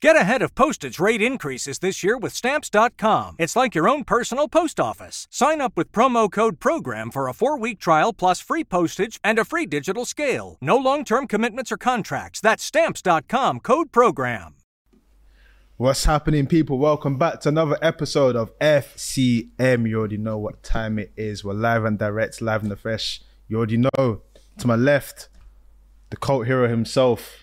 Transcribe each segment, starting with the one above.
Get ahead of postage rate increases this year with Stamps.com. It's like your own personal post office. Sign up with promo code PROGRAM for a four week trial plus free postage and a free digital scale. No long term commitments or contracts. That's Stamps.com code PROGRAM. What's happening, people? Welcome back to another episode of FCM. You already know what time it is. We're live and direct, live in the flesh. You already know. To my left, the cult hero himself,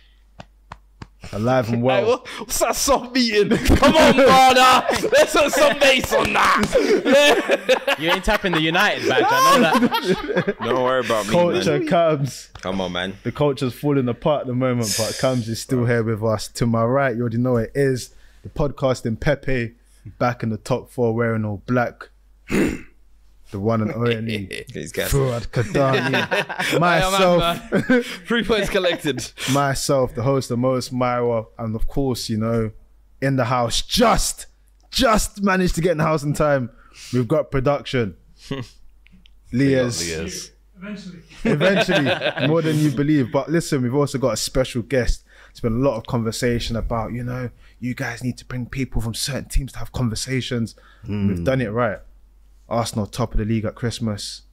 alive and Hey, well. what- what's that soft beating? Come on, brother. Let's put some bass on that. You ain't tapping the United badge. I know that. Don't worry about me, Culture man. comes. Come on, man. The culture's falling apart at the moment, but Cams is still here with us. To my right, you already know it is the podcasting Pepe, back in the top four, wearing all black. The one and only These guys. Fuad Kadani. myself, Three points collected. myself, the host of most Myra, and of course, you know, in the house, just, just managed to get in the house in time. We've got production. Lyes Yes. eventually more than you believe. But listen, we've also got a special guest. It's been a lot of conversation about, you know, you guys need to bring people from certain teams to have conversations. We've done it right. Arsenal top of the league at Christmas.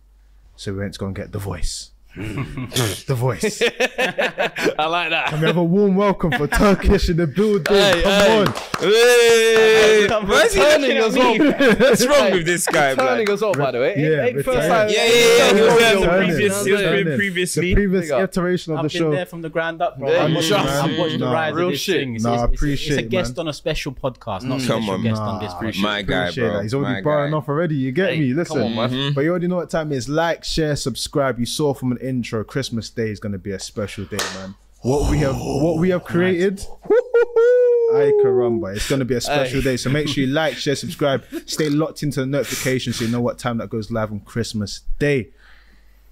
So we went to go and get the voice. the voice. I like that. We have a warm welcome for Turkish in the building. Hey, Come hey. on. Hey, why is he Turning looking us at me? up. What's wrong with this guy, Turning man? us up, by the way. Yeah, Ain't we're first time. Yeah, yeah, yeah. He was there Turning. for previous. He was Turning. there previously. The previous Big up. iteration of I've the been there from the ground up, bro. Yeah, I've you watched, should. I've watched the rise real of this shit. thing. Nah, it's- I it's, appreciate it's a guest man. on a special podcast, not a special guest on this. appreciate- My guy, bro. that. He's already My barring off already. You get me? Listen, on, man. But you already know what time it is. Like, share, subscribe. You saw from an intro, Christmas Day is going to be a special day, man. What we have, what we have created. Ay caramba, it's going to be a special Ay. day. So make sure you like, share, subscribe, stay locked into the notifications so you know what time that goes live on Christmas Day.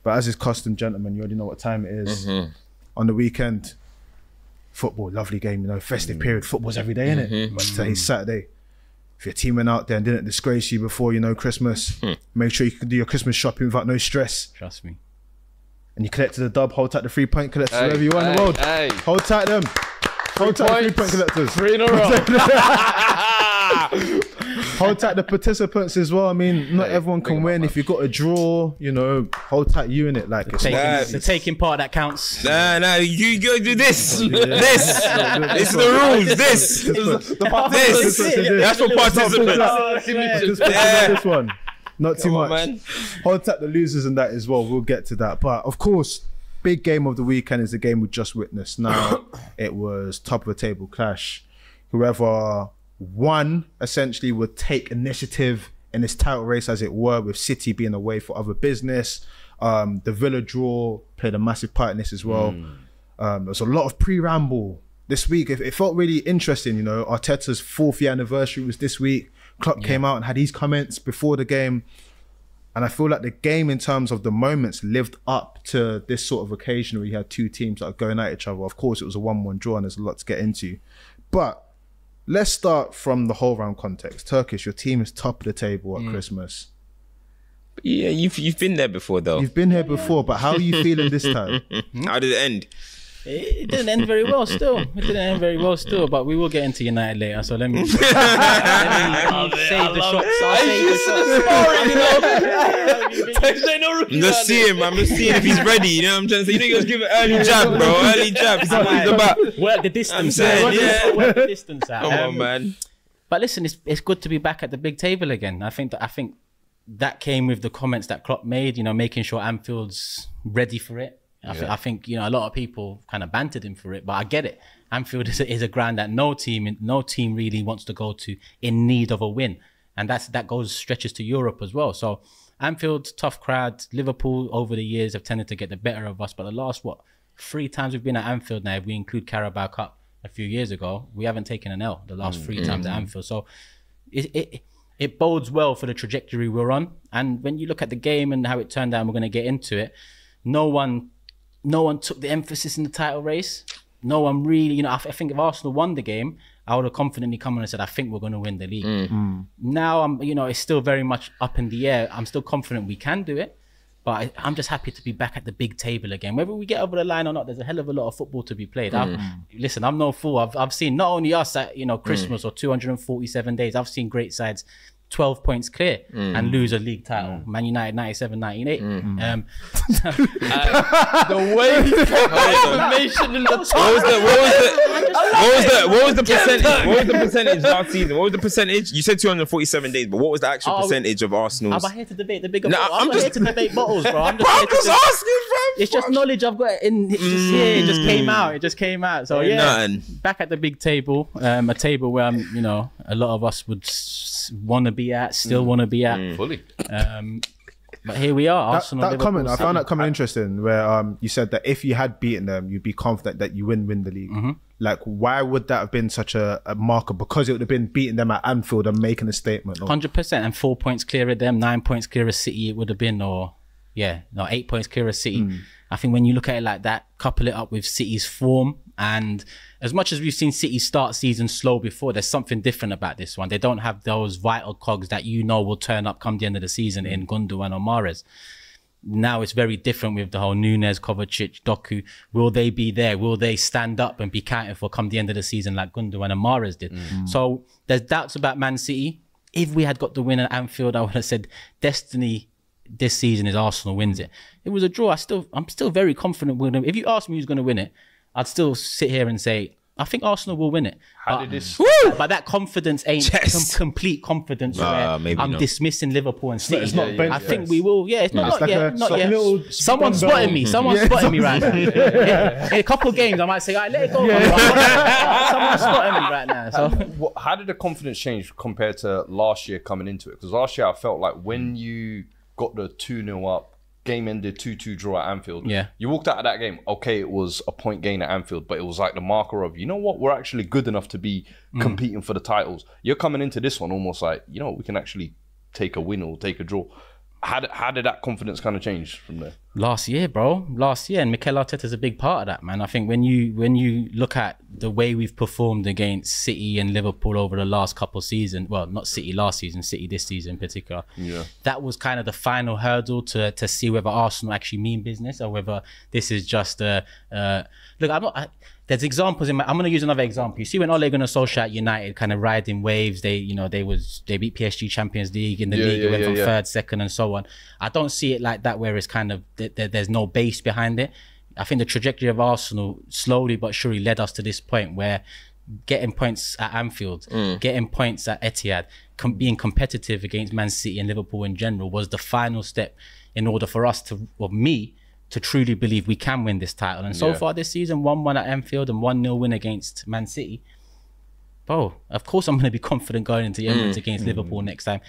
But as is custom, gentlemen, you already know what time it is. Mm-hmm. On the weekend, football, lovely game, you know, festive Mm-hmm. period. Football's every day, innit? But today's Saturday. If your team went out there and didn't disgrace you before, you know, Christmas, Hmm. make sure you can do your Christmas shopping without no stress. Trust me. And you collected the dub, hold tight the three point collectors Hey, wherever you are in the hey, world. hey. Hold tight them. Hold tight the three point points. collectors. Three in a row. Hold tight the participants as well. I mean, not Hey, everyone can win. If you got a draw, you know, hold tight you in it. Like it's Taking, Nah. the taking part that counts. Nah, nah, you go do this. This. This is the rules. This. This. That's for participants. Just Yeah. this one. Not too Come on, much. man. Hold tight the losers and that as well. We'll get to that. But of course, big game of the weekend is the game we just witnessed. Now it was top of the table clash. Whoever won essentially would take initiative in this title race, as it were, with City being away for other business. Um, the Villa draw played a massive part in this as well. Um, there was a lot of pre-ramble this week. It, it felt really interesting. You know, Arteta's fourth year anniversary was this week. Klopp came out and had these comments before the game, and I feel like the game, in terms of the moments, lived up to this sort of occasion where you had two teams that are going at each other. Of course, it was a one-one draw, and there's a lot to get into. But let's start from the whole round context. Turkish, your team is top of the table at mm. Christmas. Yeah, you've you've been there before though. You've been here before, but how are you feeling this time? How did it end? It, it didn't end very well still. It didn't end very well still, but we will get into United later. So let me, let me I'll save the shots. I'll save the shots. I'm just seeing, him. I'm just seeing if he's ready. You know what I'm trying to say? You know, you just give an early jab, bro. Early jab. See what he's about. Work the distance saying, out. yeah. Work the distance out. Come Um, on, man. But listen, it's it's good to be back at the big table again. I think that I think that came with the comments that Klopp made. You know, making sure Anfield's ready for it. I, thi- I think you know a lot of people kind of bantered him for it, but I get it. Anfield is a, is a ground that no team no team really wants to go to in need of a win, and that's that goes stretches to Europe as well. So Anfield, tough crowd. Liverpool over the years have tended to get the better of us, but the last what three times we've been at Anfield now, if we include Carabao Cup a few years ago, we haven't taken an L the last mm. three times at mm. Anfield. So it, it it bodes well for the trajectory we're on. And when you look at the game and how it turned out, and we're going to get into it. No one, no one took the emphasis in the title race. No one really, you know. I, I think if Arsenal won the game, I would have confidently come on and said, "I think we're going to win the league." Mm. Mm. Now I'm, you know, it's still very much up in the air. I'm still confident we can do it, But I, I'm just happy to be back at the big table again. Whether we get over the line or not, there's a hell of a lot of football to be played. I'm- mm. Listen, I'm no fool. I've, I've seen not only us at you know Christmas or 247 days. I've seen great sides 12 points clear mm. and lose a league title. Mm. Man United 97, 98. Mm. Um, The way he kept information in the What was the what was the what was the what was the percentage? What was the percentage last season? What was the percentage? You said 247 days, but what was the actual Oh, percentage of Arsenal's? I'm here to debate the bigger. Nah, bottle. I'm, I'm just- here to debate bottles, bro. I'm just, Bro, here I'm to just just- asking, fam. It's just knowledge I've got in. It's just yeah, it just came out. It just came out. So Ain't yeah, nothing. back at the big table, um, a table where I'm, you know, a lot of us would want to be at, still want to be at. fully. Um, but here we are, That, Arsenal. that Liverpool, comment, I found that comment interesting. Where um, you said that if you had beaten them, you'd be confident that you win win the league. Mm-hmm. Like, why would that have been such a, a marker? Because it would have been beating them at Anfield and making a statement. Or, Hundred percent, and four points clear of them, nine points clear of City. It would have been, or yeah, no, eight points clear of City. Hmm. I think when you look at it like that, couple it up with City's form, and as much as we've seen City start season slow before, there's something different about this one. They don't have those vital cogs that you know will turn up come the end of the season in Hmm. Gundogan or Mahrez. Now it's very different with the whole Nunes, Kovacic, Doku. Will they be there? Will they stand up and be counted for come the end of the season like Gundogan and Mahrez did? So there's doubts about Man City. If we had got the win at Anfield, I would have said destiny this season is Arsenal wins it. It was a draw. I still, I'm still very confident with them. If you ask me who's going to win it, I'd still sit here and say I think Arsenal will win it. How but, did this- but that confidence ain't Yes. com- complete confidence. Nah, where maybe I'm not. dismissing Liverpool and City. it's not bench I think we will. Yeah, it's not, it's not like yet. a- Not like yet. little Someone's dumbbell. spotting me. Someone's spotting me right now. in, in a couple of games, I might say, "All right, let it go." Someone's spotting me right now. So What, how did the confidence change compared to last year coming into it? Because last year I felt like when you got the 2 0 up, game ended 2 2 draw at Anfield. Yeah. You walked out of that game, okay, it was a point gain at Anfield, but it was like the marker of, you know what, we're actually good enough to be mm. competing for the titles. You're coming into this one almost like, you know, we can actually take a win or take a draw. How did, how did that confidence kind of change from there? last year, bro, last year, and Mikel Arteta is a big part of that, man. I think when you when you look at the way we've performed against City and Liverpool over the last couple seasons, well, not City last season, City this season in particular, Yeah. that was kind of the final hurdle to to see whether Arsenal actually mean business or whether this is just a uh, look. I'm not. I, there's examples in my. I'm going to use another example. You see when Ole Gunnar Solskjaer at United kind of riding waves. They, you know, they was they beat PSG Champions League in the Yeah, league. yeah, went yeah, from yeah. third, second, and so on. I don't see it like that where it's kind of th- th- there's no base behind it. I think the trajectory of Arsenal slowly but surely led us to this point where getting points at Anfield, mm. getting points at Etihad, com- being competitive against Man City and Liverpool in general was the final step in order for us to, or me, to truly believe we can win this title. And so Yeah. far this season, 1 1 at Anfield and 1 0 win against Man City. Bro, of course I'm going to be confident going into the Emirates mm. against mm. Liverpool next time.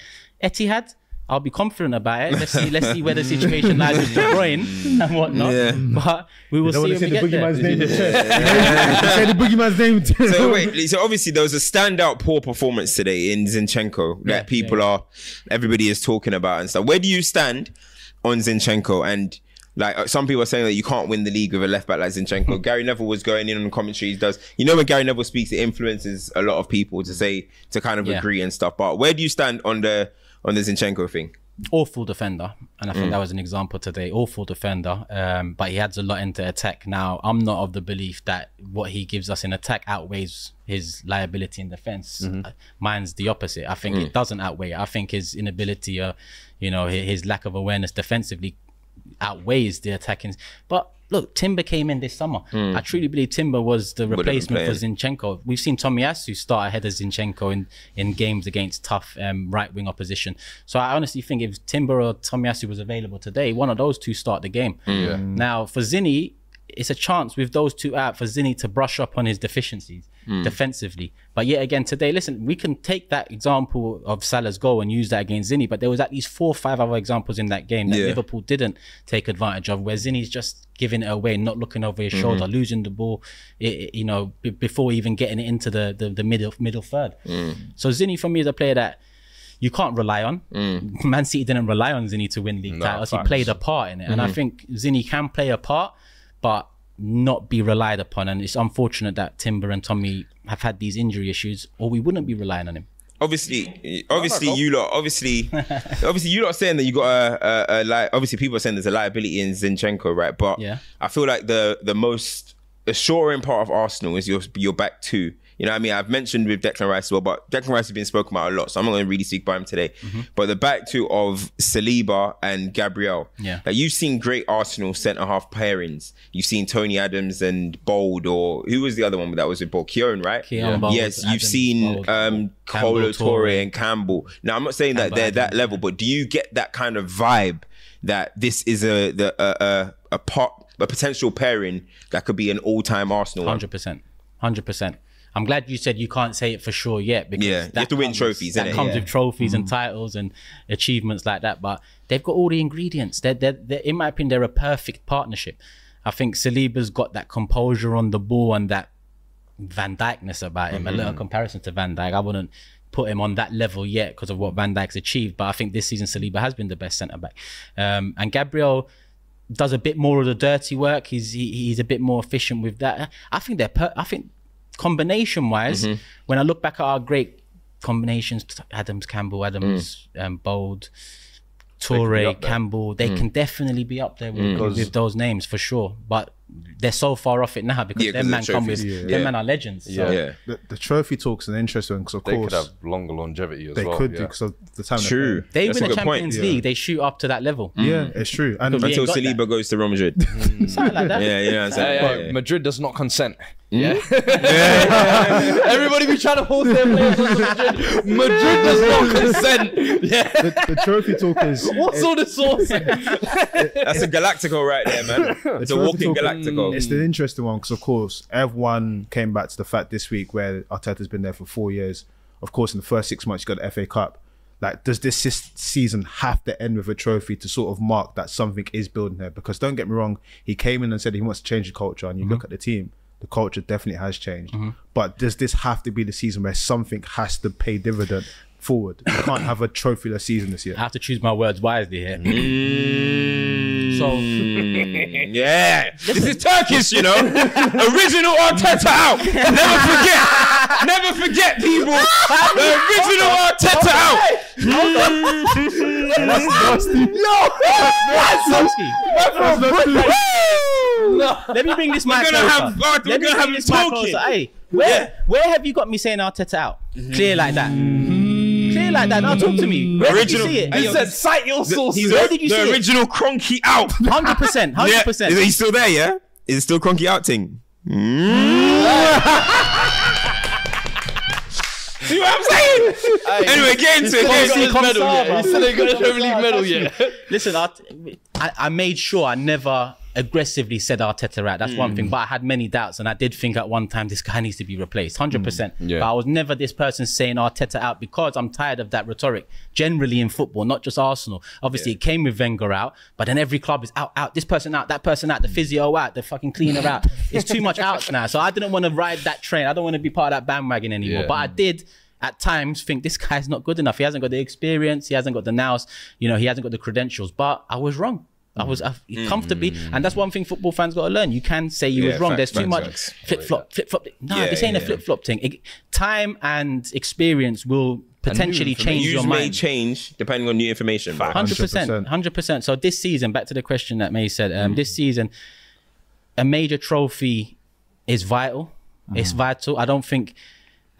Etihad, I'll be confident about it. Let's see, let's see where the situation lies with De Bruyne mm. and whatnot. Yeah. But we will don't see want to when say we the get boogeyman's there. name in the chest. Say the boogeyman's name. So wait, so obviously there was a standout poor performance today in Zinchenko that Yeah, people yeah. are, everybody is talking about and stuff. Where do you stand on Zinchenko? And like uh, some people are saying that you can't win the league with a left back like Zinchenko. Gary Neville was going in on the commentaries. Does you know when Gary Neville speaks, it influences a lot of people to say to kind of Yeah. agree and stuff. But where do you stand on the on the Zinchenko thing? awful defender, and I think Mm. that was an example today. Awful defender, um, but he adds a lot into attack. Now, I'm not of the belief that what he gives us in attack outweighs his liability in defense. Mm-hmm. Uh, Mine's the opposite. I think Mm. it doesn't outweigh. it. I think his inability, uh, you know, his, his lack of awareness defensively outweighs the attacking. But look, Timber came in this summer. I truly believe Timber was the Mm. replacement for. Zinchenko. We've seen Tomiyasu start ahead of Zinchenko in, in games against tough um, right wing opposition. So I honestly think if Timber or Tomiyasu was available today, one of those two start the game. Now for Zinni, it's a chance with those two out for Zinni to brush up on his deficiencies Hmm. defensively. But yet again today, listen, we can take that example of Salah's goal and use that against Zinni, but there was at least four or five other examples in that game that Yeah. Liverpool didn't take advantage of, where Zinni's just giving it away, not looking over his mm-hmm. shoulder, losing the ball, you know, before even getting it into the the, the middle middle third. Mm. So Zinni for me is a player that you can't rely on. Mm. Man City didn't rely on Zinni to win league No, titles. He played a part in it, and I mm-hmm. think Zinni can play a part, but not be relied upon. And it's unfortunate that Timber and Tommy have had these injury issues, or we wouldn't be relying on him. obviously, obviously go. you lot, obviously, obviously you lot are saying that you got a, a, a li Obviously, people are saying there's a liability in Zinchenko, right? But Yeah. I feel like the the most assuring part of Arsenal is your your back two. You know what I mean? I've mentioned with Declan Rice as well, but Declan Rice has been spoken about a lot, so I'm not going to really speak about him today. Mm-hmm. But the back two of Saliba and Gabriel. Yeah. Like you've seen great Arsenal centre half pairings. You've seen Tony Adams and Bould, or who was the other one that was with Bould? Kieran, right? Keown Bould, yes, you've Adams, seen Bould, um, Kolo Toure Toure. and Campbell. Now, I'm not saying that Campbell they're that level, but do you get that kind of vibe that this is a the a a, a pot a potential pairing that could be an all time Arsenal? Hundred percent, hundred percent. I'm glad you said you can't say it for sure yet because Yeah, you that have to win comes- trophies, That comes Yeah. with trophies Mm. and titles and achievements like that. But they've got all the ingredients. They're, they're, they're, in my opinion, they're a perfect partnership. I think Saliba's got that composure on the ball and that Van Dijkness about him. A Mm-hmm. little comparison to Van Dijk. I wouldn't put him on that level yet because of what Van Dijk's achieved. But I think this season Saliba has been the best centre back. Um, and Gabriel does a bit more of the dirty work. He's he, he's a bit more efficient with that. I think they're per- I think combination wise, Mm-hmm. when I look back at our great combinations, Adams, Campbell, Adams, um, Bould, Toure, be. Campbell, they can definitely be up there with, with, with those names for sure. But they're so far off it now because Yeah, 'cause them man the come with trophies. them Yeah. man are legends. So. Yeah. The, the trophy talks an interesting because of They course could have longer longevity as they well. could yeah. do because of the time. they're True. playing. They That's win the good point. Champions Yeah. League, they shoot up to that level. Yeah, it's true. And Until ain't got Saliba goes to Real Madrid. Something like that. yeah, you know what I'm saying? Yeah, Yeah, yeah. Madrid does not consent. Yeah. Hmm? Everybody be trying to force their players onto Madrid. Madrid does not consent. Yeah. the, the trophy talk is What's all the sauce? That's a Galactico right there, man. It's a walking talk- Galactico. It's the interesting one because, of course, everyone came back to the fact this week where Arteta's been there for four years. Of course, in the first six months, you got the FA Cup. Like, does this season have to end with a trophy to sort of mark that something is building there? Because don't get me wrong, he came in and said he wants to change the culture, and you mm-hmm. look at the team, the culture definitely has changed. Mm-hmm. But does this have to be the season where something has to pay dividend forward? You can't have a trophyless season this year. I have to choose my words wisely here. Mm. So mm, Yeah, this is Turkish, you know. original Arteta out. Never forget. Never forget, people. The original Arteta out. let me bring this mic gonna closer. have- we're let me gonna bring have this mic closer. Hey, where where have you got me saying Arteta out? Clear like that. Clear like that. Now talk to me. Mm. Where Original- did you see it? Hey, He yo, said, cite your sources. Where did you the see it? original Kroenke out. Hundred percent. Hundred Yeah, percent. is he still there? Yeah, is it still Kroenke out thing? Mm. See what I'm saying? anyway, get into it. He Get into got it. his medal yet. He still ain't got his Premier League medal yet. Listen, I, I I made sure I never aggressively said Arteta out. That's Mm. one thing. But I had many doubts, and I did think at one time this guy needs to be replaced, hundred percent. Yeah. But I was never this person saying Arteta out because I'm tired of that rhetoric. Generally in football, not just Arsenal. Obviously, it came with Wenger out, but then every club is out, out. This person out, that person out, the physio out, the fucking cleaner out. It's too much outs now. So I didn't want to ride that train. I don't want to be part of that bandwagon anymore. Yeah. But I did at times think this guy's not good enough. He hasn't got the experience. He hasn't got the nous. You know, he hasn't got the credentials. But I was wrong. I was I, comfortably, and that's one thing football fans got to learn. You can say you Mm. Yeah, was wrong. facts, There's too much flip flop, flip flop. No, Yeah, this ain't yeah, a flip flop thing. It- time and experience will potentially change your Views may mind. change depending on new information. Hundred percent, 100%. hundred percent. So this season, back to the question that May said, um, this season, a major trophy is vital. It's vital. I don't think,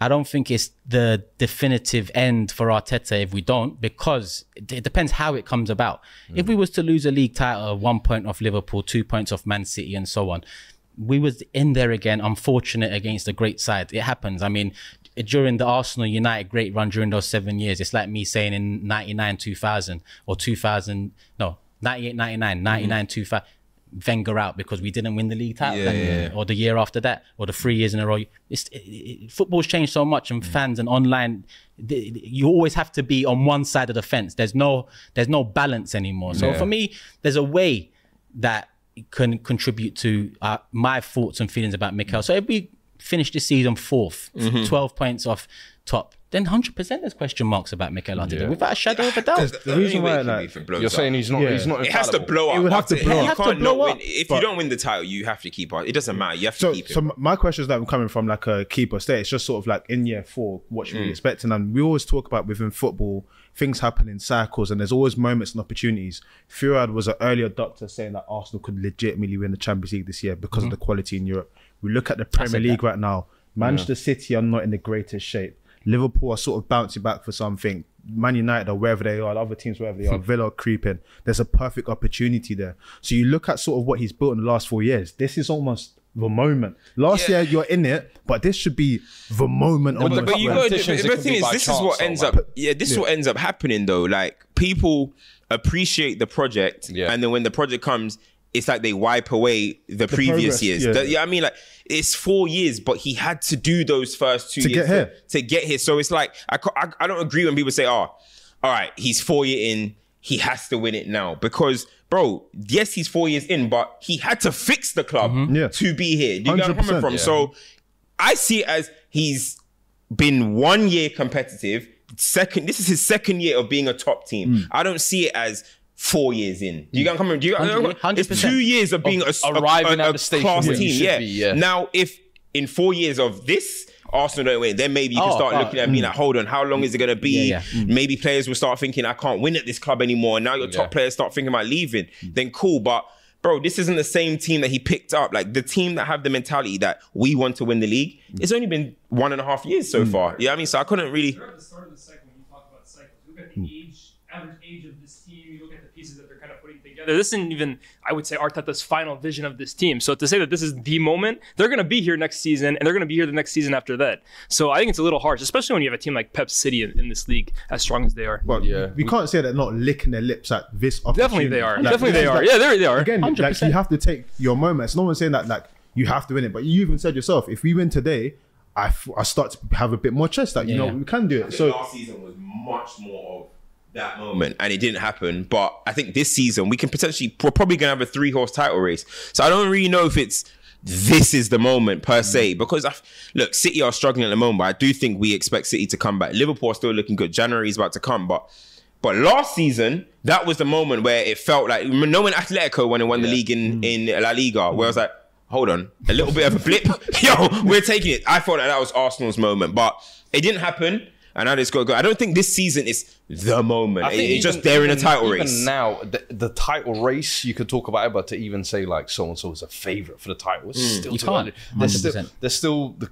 I don't think it's the definitive end for Arteta if we don't, because it, depends how it comes about. Hmm. If we was to lose a league title, one point off Liverpool, two points off Man City, and so on, we was in there again. Unfortunate against a great side. It happens. I mean, during the Arsenal United great run during those seven years, it's like me saying in 99, 2000 or 2000, no, 98, 99, 99, 2000. Wenger out because we didn't win the league title, Yeah, yeah, or the year after that, or the three years in a row. It's, it, it, football's changed so much, and fans and online, th- you always have to be on one side of the fence. There's no, there's no balance anymore. So Yeah. for me, there's a way that can contribute to uh, my thoughts and feelings about Mikel. So if we finish the season 4th Mm-hmm. 12 points off top, then hundred percent there's question marks about Mikel Arteta Yeah. without a shadow of a doubt. The reason why, like, You're saying he's not. Yeah. He's not. it has to blow up. It would have to blow you up. Have to blow not up. win. If But- you don't win the title, you have to keep on. It doesn't matter. You have to So, keep it. so m- my question is that I'm coming from like a keeper state. It's just sort of like in year four, what should we Mm. expect? And we always talk about within football, things happen in cycles, and there's always moments and opportunities. Fuad was an early adopter saying that Arsenal could legitimately win the Champions League this year because of the quality in Europe. We look at the Premier League that. right now. Manchester City are not in the greatest shape. Liverpool are sort of bouncing back for something. Man United or wherever they are, the other teams wherever they are, Villa are creeping. There's a perfect opportunity there. So you look at sort of what he's built in the last four years. This is almost the moment. Last Yeah. year you're in it, but this should be the moment. But, almost. but you couple got of competitions, the the thing is, this is what ends man. up. Yeah, this is what ends up happening though. Like people appreciate the project, Yeah. and then when the project comes, it's like they wipe away the, previous progress, years. yeah. The- yeah, I mean, like it's four years, but he had to do those first two To years get here. To, to get here. So it's like I, I I don't agree when people say, "Oh, all right, he's four year in." He has to win it now because, bro. Yes, he's four years in, but he had to fix the club Yeah. to be here. Do you get where I'm coming from? yeah. So I see it as he's been one year competitive. Second, this is his second year of being a top team. Mm. I don't see it as four years in. Do you get what I'm coming? Do you, Hundred- hundred it's two years of being a, a, arriving a, at a the stage class where team. Yeah. be, yeah. Now, if in four years of this. Arsenal don't win, then maybe you can Oh, start looking at me like, mm. hold on, how long is it gonna be? Yeah, yeah. Mm. Maybe players will start thinking, I can't win at this club anymore. And now your top Yeah. players start thinking about leaving. Mm. Then cool, but bro, this isn't the same team that he picked up. Like the team that have the mentality that we want to win the league. It's only been one and a half years so far. Yeah, I mean, so I couldn't really. At the start of the cycle when you talk about cycles. Look at the age, average age of this team. You look at the pieces that they're kind of putting together. This isn't even, I would say, Arteta's final vision of this team. So to say that this is the moment, they're going to be here next season, and they're going to be here the next season after that. So I think it's a little harsh, especially when you have a team like Pep City in, in this league, as strong as they are. But Yeah. we can't say they're not licking their lips at this opportunity. Definitely they are. Like, Definitely they are. like- Yeah, they they are. Again, like 100%. you have to take your moments. No one's saying that like you have to win it, but you even said yourself, if we win today, I, f- I start to have a bit more trust that you know we can do it. So last season was much more of that moment, and it didn't happen. But I think this season we can potentially we're probably gonna have a three horse title race. So I don't really know if it's this is the moment per se mm. because I look City are struggling at the moment. But I do think we expect City to come back. Liverpool are still looking good. January is about to come, but. But last season, that was the moment where it felt like no knowing Atletico when they won the league in, mm. in La Liga, where I was mm. like, hold on, a little bit of a blip. Yo, we're taking it. I thought that that was Arsenal's moment, but it didn't happen. And now it's got to go. I don't think this season is the moment. I think it's just even- there in a title even race. now, the, the title race, you could talk about it, but to even say like so and so is a favorite for the title, it's Mm. still You too can't. early. There's still, there's still the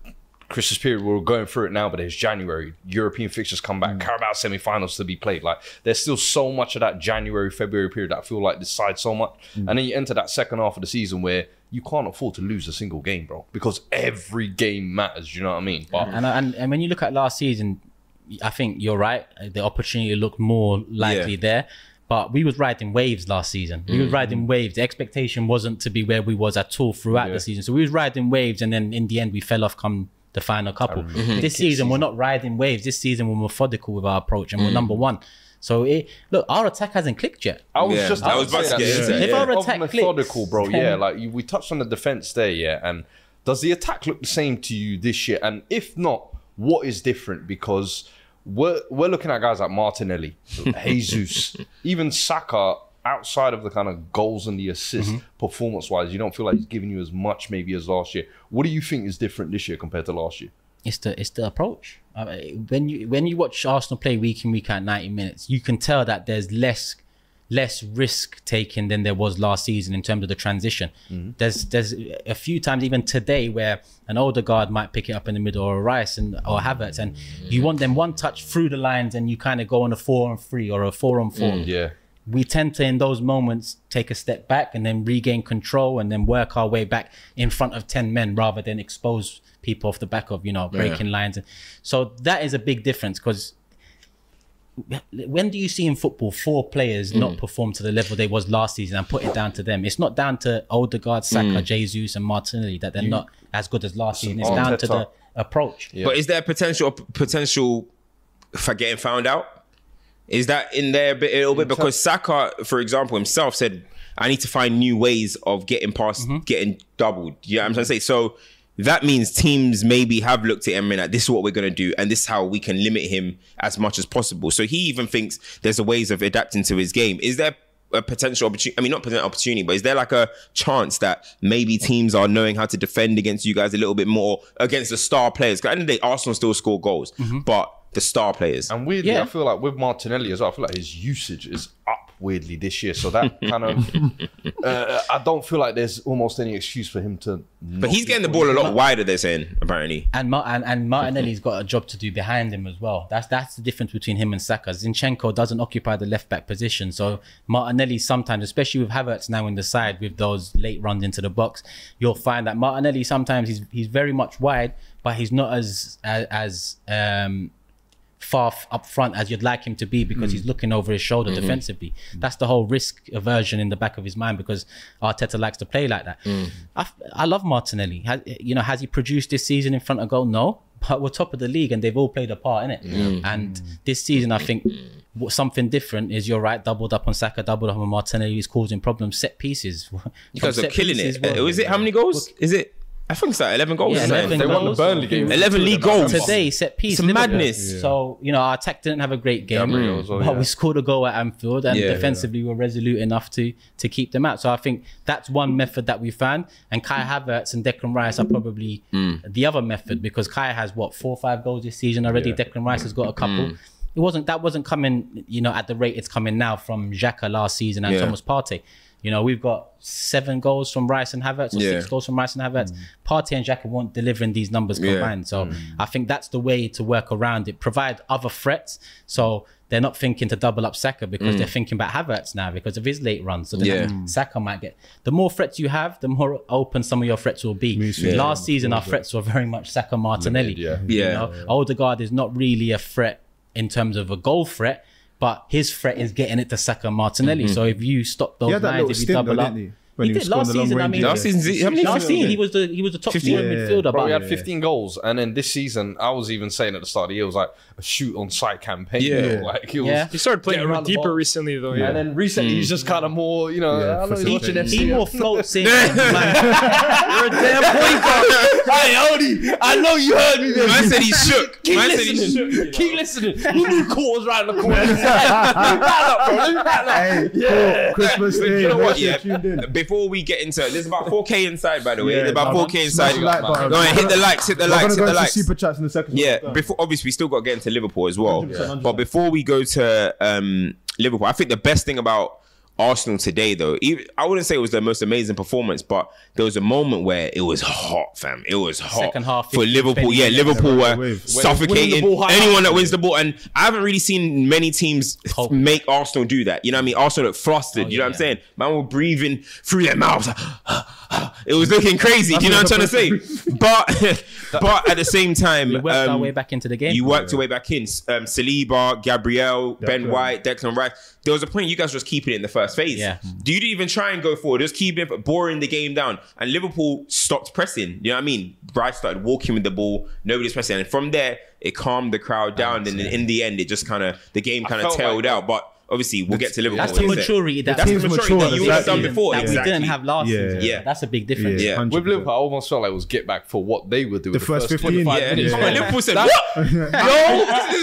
Christmas period. We're going through it now, but it's January. European fixtures come Mm. back. Carabao semi-finals to be played. Like there's still so much of that January, February period that I feel like decide so much. Mm. And then you enter that second half of the season where you can't afford to lose a single game, bro, because every game matters. You know what I mean? But And, and and when you look at last season, I think you're right. Uh, the opportunity looked more likely Yeah. there. But we was riding waves last season. We was mm. riding waves. The expectation wasn't to be where we was at all throughout Yeah. the season. So we was riding waves, and then in the end, we fell off come the final couple. This mm-hmm. season, we're not riding waves. This season, we're methodical with our approach, and we're mm. number one. So it look, our attack hasn't clicked yet. I was Yeah, just I was about to get into If yeah. our Of attack methodical, clicks, bro. then- Yeah, like you, we touched on the defense there, yeah. And does the attack look the same to you this year? And if not, what is different? Because we're we're looking at guys like Martinelli, Jesus, even Saka. Outside of the kind of goals and the assists, performance-wise, you don't feel like he's giving you as much maybe as last year. What do you think is different this year compared to last year? it's the it's the approach. Uh, when you when you watch Arsenal play week in week out ninety minutes, you can tell that there's less less risk taken than there was last season in terms of the transition. Mm-hmm. There's there's a few times even today where an older guard might pick it up in the middle or a Rice and or Havertz, and you want them one touch through the lines and you kind of go on a four on three or a four on mm, four. Yeah, We tend to in those moments take a step back and then regain control and then work our way back in front of 10 men rather than expose people off the back of you know breaking lines. And so that is a big difference because when do you see in football four players not mm. perform to the level they was last season and put it down to them? It's not down to Odegaard, Saka, mm. Jesus, and Martinelli that they're not as good as last season. It's down to Arteta. the approach. But is there potential potential for getting found out? Is that in there a, bit, a little bit? Because Saka, for example, himself said, "I need to find new ways of getting past, mm-hmm. getting doubled." You know what I'm trying to say? So that means teams maybe have looked at him and like, this is what we're going to do, and this is how we can limit him as much as possible. So he even thinks there's a ways of adapting to his game. Is there a potential opportunity? I mean, not potential opportunity, but is there like a chance that maybe teams are knowing how to defend against you guys a little bit more against the star players? Because at the end of the day, Arsenal still score goals, mm-hmm. but the star players. And weirdly, Yeah. I feel like with Martinelli as well, I feel like his usage is up weirdly this year. So that kind of, uh, I don't feel like there's almost any excuse for him to. But he's getting the ball a lot wider. They're saying apparently. And, Mar- and and Martinelli's got a job to do behind him as well. That's that's the difference between him and Saka. Zinchenko doesn't occupy the left back position, so Martinelli sometimes, especially with Havertz now in the side with those late runs into the box, you'll find that Martinelli sometimes he's he's very much wide, but he's not as as, as um far f- up front as you'd like him to be because hmm. he's looking over his shoulder mm-hmm. defensively. That's the whole risk aversion in the back of his mind because Arteta likes to play like that. Hmm. I, f- I love Martinelli. Has, you know, has he produced this season in front of goal? No, but we're top of the league and they've all played a part in it. Hmm. And this season, I think something different is you're right, doubled up on Saka, doubled up on Martinelli. He's causing problems. Set pieces. You guys are killing pieces, it. well- Uh, Was it how many goals? Is it? I think it's like eleven goals. Yeah, isn't it? 11 They won the. Burnley game. 11 league goals. today set piece. It's a Liverpool. madness. So you know, our attack didn't have a great game, Gabriel as well, but yeah. we scored a goal at Anfield, and Yeah. defensively we were resolute enough to to keep them out. So I think that's one method that we found, and Kai Havertz and Declan Rice are probably mm. the other method because Kai has what four or five goals this season already. Declan Rice has got a couple. Mm. It wasn't that wasn't coming, you know, at the rate it's coming now from Xhaka last season and Yeah. Thomas Partey. You know, we've got seven goals from Rice and Havertz, or Yeah. six goals from Rice and Havertz. Partey and Xhaka weren't delivering these numbers Yeah. combined. So mm. I think that's the way to work around it. Provide other threats. So they're not thinking to double up Saka because they're mm. thinking about Havertz now because of his late runs. So then Yeah. Saka might get. The more threats you have, the more open some of your threats will be. Yeah. Last season, our threats were very much Saka Martinelli. yeah. Yeah. You know, Odegaard is not really a threat in terms of a goal threat. But his threat is getting it to Saka Martinelli. So if you stop those lines, if you double up? When he he was did last the long season. I mean, Last season, how many last goals season he was the he was the top 15? scoring Yeah. midfielder. Bro, but he had 15 goals, and then this season, I was even saying at the start of the year, it was like a shoot on sight campaign. Yeah. you know, like it was. Yeah. He started playing around deeper recently, though. Yeah. And then recently, he's hmm. just kind of more, you know, Yeah, I know he's watching. FC. he more floats in. like, You're a damn point guard. hey, Odie, I know you heard me. Man said he shook. Keep Man said he listening. shook. Keep listening. Who knew Court was right in the corner? Let me up, bro. Let me up. Hey, yeah. Christmas Day. You know what? make Yeah. Sure you're tuned in. Before we get into it, there's about 4K inside, by the way. Yeah, there's about come 4K on. inside. Like. Go on, hit the likes, hit the We're likes, hit go the likes. super chats in a second. Yeah, Go. before obviously we still got to get into Liverpool as well. 100%, 100. But before we go to um, Liverpool, I think the best thing about Arsenal today, though, even, I wouldn't say it was the most amazing performance, but there was a moment where it was hot, fam. It was hot Second half, for Liverpool. Yeah, minutes. Liverpool were Wave. suffocating the ball anyone that wins the ball, and I haven't really seen many teams Hope. make Arsenal do that. You know what I mean? Arsenal look flustered. Oh, you know what I'm yeah. saying? Man were breathing through their mouths. It was looking crazy. Do you know what I'm trying to say? But but at the same time, we worked our um, way back into the game. you worked your way back in. Um, Saliba, Gabriel, Ben White, Declan Rice. There was a point you guys were just keeping it in the first phase. Yeah. Do you even try and go forward? Just keep it boring the game down. And Liverpool stopped pressing. You know what I mean? Rice started walking with the ball. Nobody's pressing. And from there, it calmed the crowd down. And then in the end, it just kind of the game kind of felt tailed like- out. But obviously, we'll get to Liverpool. That's the in a sec. maturity that That's the maturity mature, that you would have done before. that exactly. we didn't have last Yeah. season. Yeah. That's a big difference. Yeah. 100%. With Liverpool, I almost felt like it was get back for what they were doing. The first 15, 25 yeah, minutes. Oh, Come on, Liverpool said, That- what? Yo,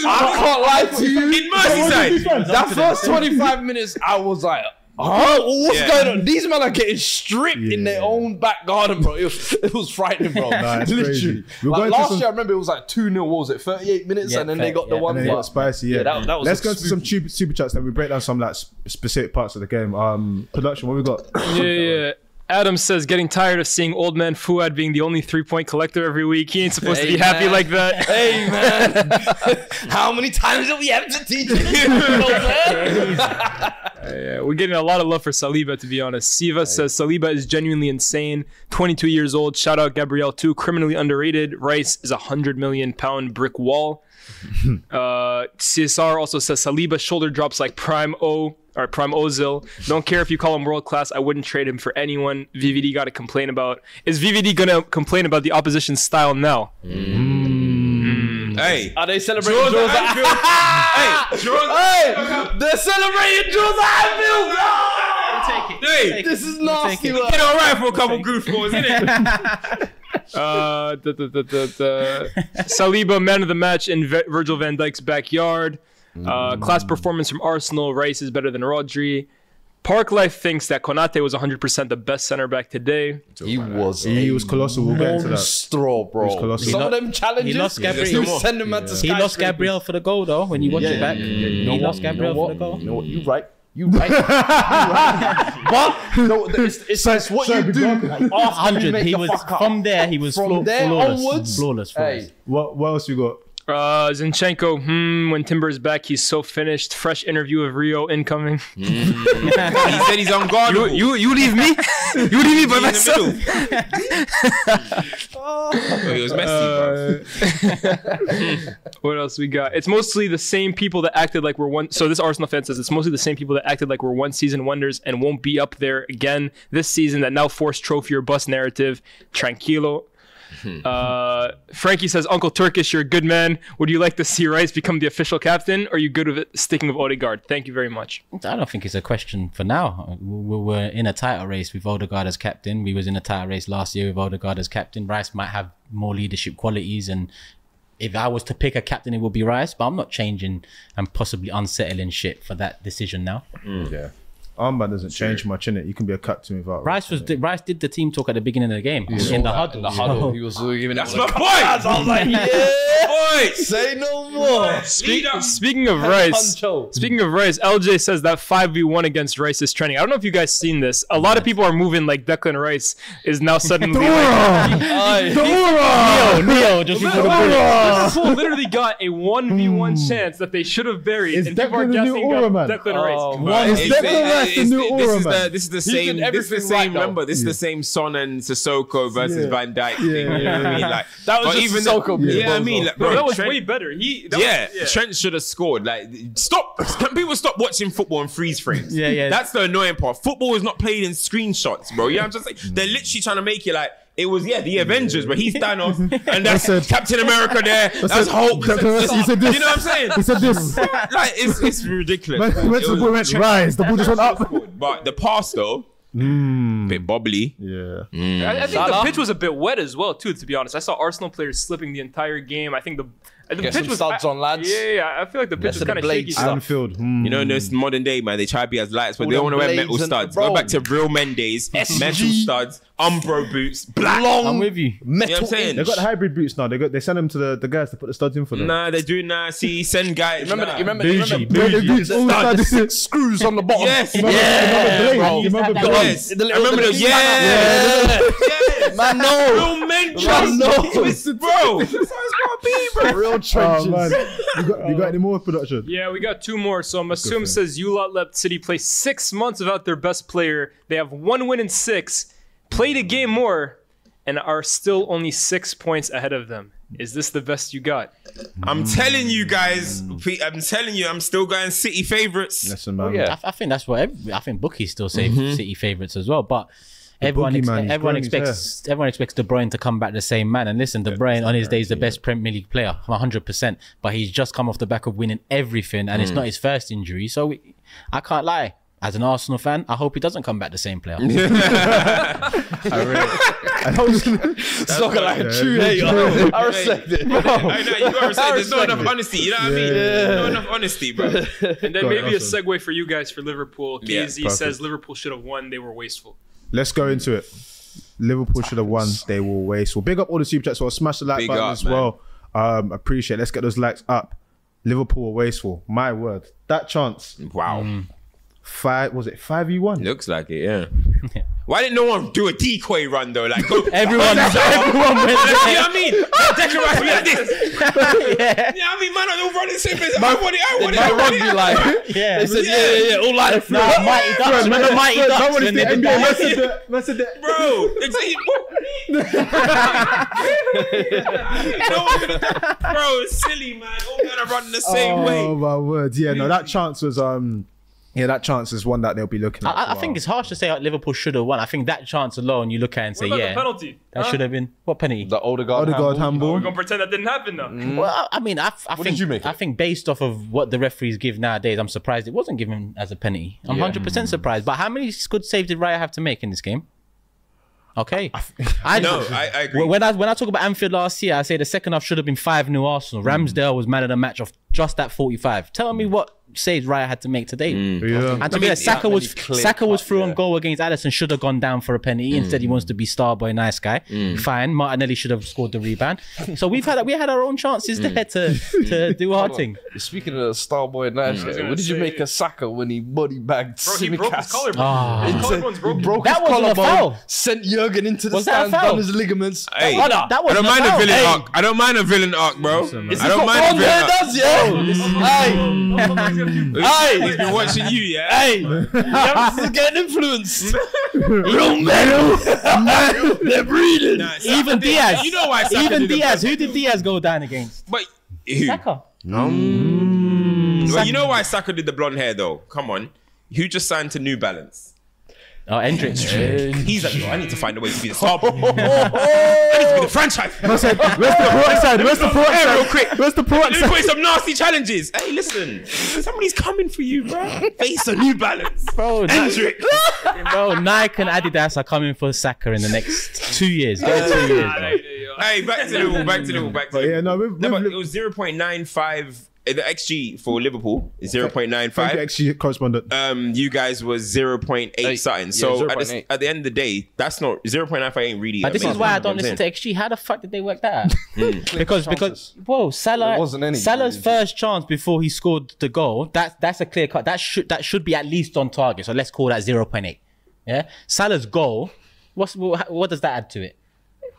I can't lie to you. In Merseyside. That first 25 minutes, I was like, huh? What's Yeah. going on? These men are getting stripped in their own back garden, bro. It was, it was frightening, bro. Nah, Literally. Like, going last some- year, I remember it was like 2 0, was it, 38 minutes, Yeah, and then they got the one. And then it got spicy, yeah. Yeah, that- that was Let's a go to some super, super chats. Then we break down some like specific parts of the game. Um, production. What we got? Yeah, yeah. Adam says getting tired of seeing old man Fuad being the only three point collector every week. He ain't supposed to Hey, be happy like that. Hey, man. How many times do we have to teach you? You know what I'm saying? Yeah, we're getting a lot of love for Saliba, to be honest. Siva says Saliba is genuinely insane. 22 years old. Shout out Gabriel too. Criminally underrated. Rice is a hundred million pound brick wall. uh, CSR also says Saliba shoulder drops like Prime O or Prime Ozil. Don't care if you call him world class. I wouldn't trade him for anyone. VVD got to complain about. Is VVD gonna complain about the opposition's style now? Hey. Are they celebrating Draws draws at at Anfield. hey, draws. Hey, they're celebrating draws at Anfield. Hey, This is nasty, it. man. Been all right for a couple goofballs, isn't it? Uh, the, the, the, the, the Saliba, man of the match in v- Virgil van Dijk's backyard. Uh, class performance from Arsenal. Rice is better than Rodri. Park Life thinks that Konate was 100% the best center back today. He was. He was colossal. We'll get into that. monster, bro. colossal. Some He of them challenges. he lost Gabriel. You send him out to He lost. Gabriel for the goal though. When you watch Yeah, it back, yeah, yeah, yeah. You he know lost what? Gabriel you know for the goal. You know what? You right. You right. you right. But no, it's, it's, it's what so you do. after you hundred. make He the was fuck up. from there. He was From flaw- there flawless, onwards, flawless, flawless. Hey, What what else you got? Uh, Zinchenko, hmm, when Timber's back, he's so finished. Fresh interview of Rio incoming. he said he's unguardable. You, you leave me? You leave me by myself? Oh, he was messy, bro. What else we got? It's mostly the same people that acted like we're one. So this Arsenal fan says it's mostly the same people that acted like we're one season wonders and won't be up there again this season that now force trophy or bust narrative. Tranquilo. Hmm. Uh, Frankie says, Uncle Turkish, you're a good man. Would you like to see Rice become the official captain? Or are you good with it sticking with Odegaard? Thank you very much. I don't think it's a question for now. Uh, we we were in a title race with Odegaard as captain. We was in a title race last year with Odegaard as captain. Rice might have more leadership qualities, and if I was to pick a captain, it would be Rice. But I'm not changing and possibly unsettling shit for that decision now. Hmm. yeah. Armband doesn't change much in it. You can be a captain without Rice was Rice did the team talk at the beginning of the game in the huddle. The huddle. He was giving That's it my point. I was like, yeah. Boys. Say no more. Speak, speaking of Rice, speaking of Rice, LJ says that five v one against Rice is trending. I don't know if you guys seen this. A lot of people are moving like Declan Rice is now suddenly like, Neo, Neo, just before the break. Liverpool literally got a one v one hmm. chance that they should have buried, Is and people are Declan the new guessing Aura? Declan Rice. Oh, One Declan it's- Rice the it's- new this Aura is the this is the did same this is the everything same right, though. remember this is the same Son and Sissoko versus Yeah. Van Dijk thing. You know what I mean? Like That was but just even Sissoko though- being Yeah, I mean, like, Bro, bro, that was Trent- way better. He, that yeah, was, Trent should have scored. Like, stop! Can people stop watching football in freeze frames? Yeah, yeah. That's the annoying part. Football is not played in screenshots, bro. Yeah, I'm just like they're literally trying to make it like it was yeah the Avengers, but he's Thanos and that's said- Captain America there. That's Hulk. He said this. You know what I'm saying? He said this. like it's it's ridiculous. Man, bro. went to It the ball, was- went rise. The ball just went up. But the pass though, hmm. bit bobbly. Yeah. I, I think Salah? the pitch was a bit wet as well, too. To be honest, I saw Arsenal players slipping the entire game. I think the the Get pitch some was studs I- on, lads. Yeah, yeah, I feel like the pitch Less was kind of shaky. blades. still. Anfield. hmm. You know, in this modern day, man, they try to be as lights, but All they don't want to wear metal studs. bro. Go back to real men days, metal studs, Umbro boots, black. I'm with you. You know Metal what I'm saying? They got the hybrid boots now. They got they send them to the, the guys to put the studs in for them. Nah, they're doing nah. See, send guys. Remember, nah. you remember, Bougie, you remember, bougie. Red boots, all the studs. six screws on the bottom. Yes, Remember- yeah, remember bro. You remember That- Yes, The remember the the yeah, yeah. Man, no. Real men Man, trust, no. Twisted, bro. That's how it's be, bro. Real Oh trenches. man, you got, you got any more production? Yeah, we got two more. So Masum says you lot let City play six months without their best player. They have one win in six, played a game more, and are still only six points ahead of them. Is this the best you got? I'm telling you guys, I'm telling you, I'm still going City favorites. Listen, man. yeah. I, I think that's what every, I think bookies still say mm-hmm. City favourites as well, but. Everyone, ex- everyone growing his expects everyone expects De Bruyne to come back the same man. And listen, De Bruyne on his day is the best Premier League player, 100. percent But he's just come off the back of winning everything, and it's mm. not his first injury. So we, I can't lie. As an Arsenal fan, I hope he doesn't come back the same player. I was gonna- It's not like a Yeah, true yeah, hater. I respect it. I know, you gotta say, there's not enough it. honesty, you know what I mean? Not enough honesty, bro. And then Go maybe a segue for you guys for Liverpool. Yeah, KZ perfect. says Liverpool should have won. They were wasteful. Let's go into it. Liverpool should have won. They will waste. Well, big up all the super chats. So smash the like Big button up, as man. well. Um, appreciate. Let's get those likes up. Liverpool were wasteful. My word. That chance. Wow. Five was it five v one? Looks like it, yeah. Why didn't no one do a decoy run though? Like, go, Everyone, everyone went you know what I mean? Declan Rice be like this. You know what I mean? Man, I don't run the same place. I want it, I want it, I want it. like, Yeah. they said, yeah, yeah, yeah, all like, Nah, Mighty Ducks. Remember Mighty Ducks when they did that? Bro, it's, no bro, it's silly, man. All men are running the same way. Oh my word! Yeah, no, that chance was um, yeah, that chance is one that they'll be looking at. I, I think it's harsh to say like, Liverpool should have won. I think that chance alone, you look at it and say, about yeah, the penalty? that Huh? should have been what penalty? the Odegaard, Odegaard handball. We're gonna pretend that didn't happen though. Mm. Well, I- I mean, I, I think did you make I it? think based off of what the referees give nowadays, I'm surprised it wasn't given as a penalty. I'm Yeah. 100 percent mm. surprised. But how many good saves did Raya have to make in this game? Okay. I No, I- I agree. When I when I talk about Anfield last year, I say the second half should have been five new Arsenal. Ramsdale was man of the match of just that forty five. Tell me what saves Raya had to make today. Mm. Yeah. And to I be mean, honest, Saka was many Saka was cut, through on goal against Alisson. Should have gone down for a penalty. Mm. Instead, he wants to be star boy, nice guy. Mm. Fine. Martinelli should have scored the rebound. So we've had we had our own chances there to to do our thing. Speaking of the Starboy Nash, was yeah, gonna what did you make of Saka when he body bagged Bro, he broke his collarbone. Ah. His collarbone's broken. broke That wasn't a collarbone, foul. Sent Jurgen into the Was that a stand, foul? done his ligaments. Hey, Oh, no, that I wasn't don't mind a villain arc. I don't mind a villain arc, bro. Is I this don't what mind a villain arc. does, yeah? Hey, He's been watching you, yeah. hey, youngsters getting influenced. They're breeding. Nah, Even did- Diaz. You know why Saka Even did the Diaz. Who did Diaz go down against? But who? Saka. Well, you know why Saka did the blonde hair though? Come on. Who just signed to New Balance? Oh, Hendricks. He's like, "Yo, I need to find a way to be the star. I need to be the franchise. I said, where's the port side? Where's the port side? real quick. Where's the port Let me side? put in some nasty challenges. Hey, listen, somebody's coming for you, bro. Face a New Balance. Bro, Ni- Hendrick. bro, Nike and Adidas are coming for Saka in the next two years. Give it two years. bro. hey, back to Liverpool. Back to Liverpool. Back to But yeah, no, with, No, with, but it was 0.95. uh, The XG for Liverpool is thank you, 0.95. actually, correspondent. Um, you guys was 0.8 Eight. something. Yeah, So at, the, 0.8. at the end of the day, that's not 0.95 ain't really. But this is why I don't what I'm listen to XG. How the fuck did they work that out? because because whoa, Salah There wasn't any. Salah's first chance before he scored the goal. That's that's a clear cut. That should that should be at least on target. So let's call that zero point eight. Yeah, Salah's goal. What's what, what does that add to it?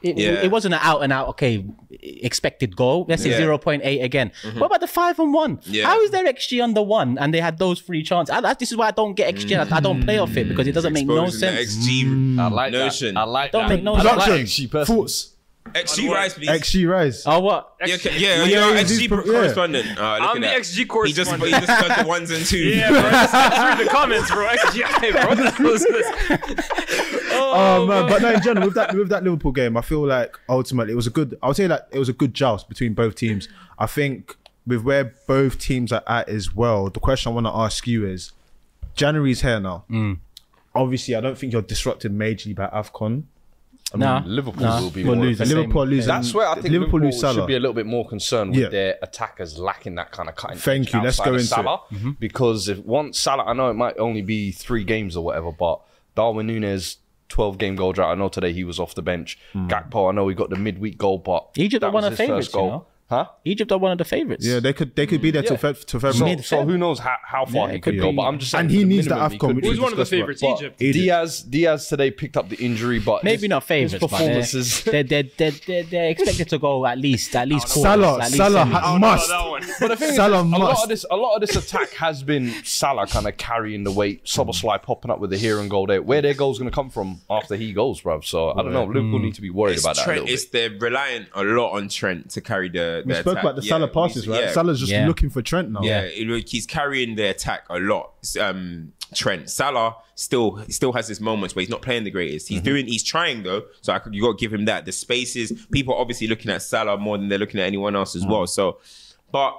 It, Yeah. it wasn't an out and out okay expected goal. Let's say Yeah. zero point eight again. What about the five and one? Yeah. How is there XG under one and they had those three chances? I, I- this is why I don't get XG. I, I don't play off it because it doesn't make no sense. XG, I like Notion. that. I like Don't that. make no I sense. like Production, XG thoughts, XG rise, please. XG rise. Oh what? Yeah, okay, yeah, Yeah, yeah, XG pro- yeah. correspondent. Uh, I'm at the that. XG He just, correspondent. he just does the ones and twos. Yeah, bro. Just, just read the comments, bro. XGI, bro. What the hell is this? Oh man, but no, in general, with that with that Liverpool game, I feel like ultimately it was a good. I would say that it was a good joust between both teams. I think with where both teams are at as well. The question I want to ask you is: January's here now. Obviously, I don't think you're disrupted majorly by Afcon. Nah, Liverpool nah, will be we'll more lose the And same- Liverpool are losing. That's where I think Liverpool Liverpool, should be a little bit more concerned with Yeah. their attackers lacking that kind of cutting. Thank you. Let's go of into it. Mm-hmm. Salah, because if once Salah, I know it might only be three games or whatever, but Darwin Nunes. 12 game goal drought. I know today he was off the bench. Hmm. Gakpo, I know he got the midweek goal, but Egypt that are one of the favourites, you goal. know? Huh? Egypt are one of the favourites. Yeah, they could they could be there till Yeah. Feb, till February. So, Mid- so who knows how, how far Yeah, he it could could go? be. But I'm just saying, And he needs the minimum he AFCON, could which do. we Who's one of the favorites? But Egypt. Egypt. Diaz, Diaz today picked up the injury, but Maybe his- not favourites, His but they're, performances. they're, they're, they're, they're, they're expected to go at least at least quarters, Salah, at least Salah ha- I don't know must. about that one. But the thing Salah is, a lot of this, a lot of this attack has been Salah kind of carrying the weight. Szoboszlai popping up with the here and goal there. Where their goals going to come from after he goes, bruv? So I don't know. Liverpool mm. need to be worried about that Trent. little It's they're relying a lot on Trent to carry the. We the spoke attack. about the Yeah, Salah we- passes, right? yeah. Salah's just Yeah. looking for Trent now. Yeah, it- he's carrying the attack a lot. Um, Trent Salah still still has his moments where he's not playing the greatest. He's doing, he's trying though. So I could, you got to give him that. The spaces, people are obviously looking at Salah more than they're looking at anyone else as well. So, but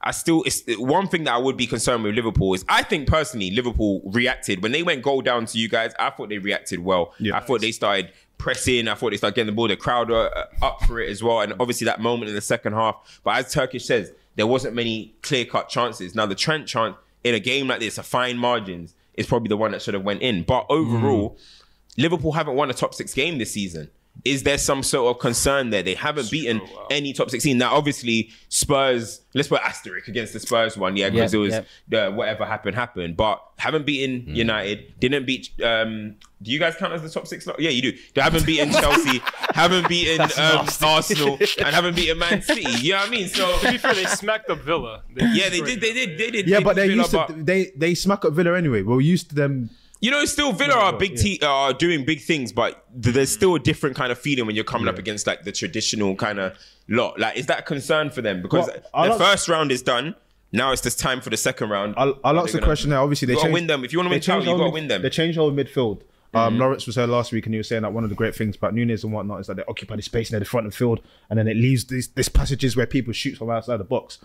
I still, it's one thing that I would be concerned with Liverpool is I think personally Liverpool reacted when they went goal down to you guys. I thought they reacted well. Yeah. I thought they started pressing. I thought they started getting the ball. The crowd were uh, up for it as well. And obviously that moment in the second half. But as Turkish says, there wasn't many clear cut chances. Now the Trent chance in a game like this, a fine margins, is probably the one that should have went in. But overall, Liverpool haven't won a top six game this season. Is there some sort of concern there? They haven't beaten any top 16. Now, obviously, Spurs, let's put asterisk against the Spurs one, yeah, because Yeah, it was uh, whatever happened, happened. But haven't beaten Hmm. United, didn't beat. Um, do you guys count as the top six? Yeah, you do. They haven't beaten Chelsea, haven't beaten um, Arsenal, and haven't beaten Man City. You know what I mean? So, To be fair, they smacked up Villa. yeah, they did, they did, they did. Yeah, they but did they're Villa, used to but- they they smack up Villa anyway. We're used to them. You know, still Villa are big te- are doing big things, but th- there's still a different kind of feeling when you're coming up against like the traditional kind of lot. Like, is that a concern for them? Because Well, the ask- first round is done. Now it's just time for the second round. I'll, I'll ask the question now. Obviously, they gotta changed- win them. If you wanna they win title, you gotta mid- win them. They changed whole midfield. Um, Lawrence was here last week and he was saying that one of the great things about Nunes and whatnot is that they occupy the space near the front of the field and then it leaves these, these passages where people shoot from outside the box.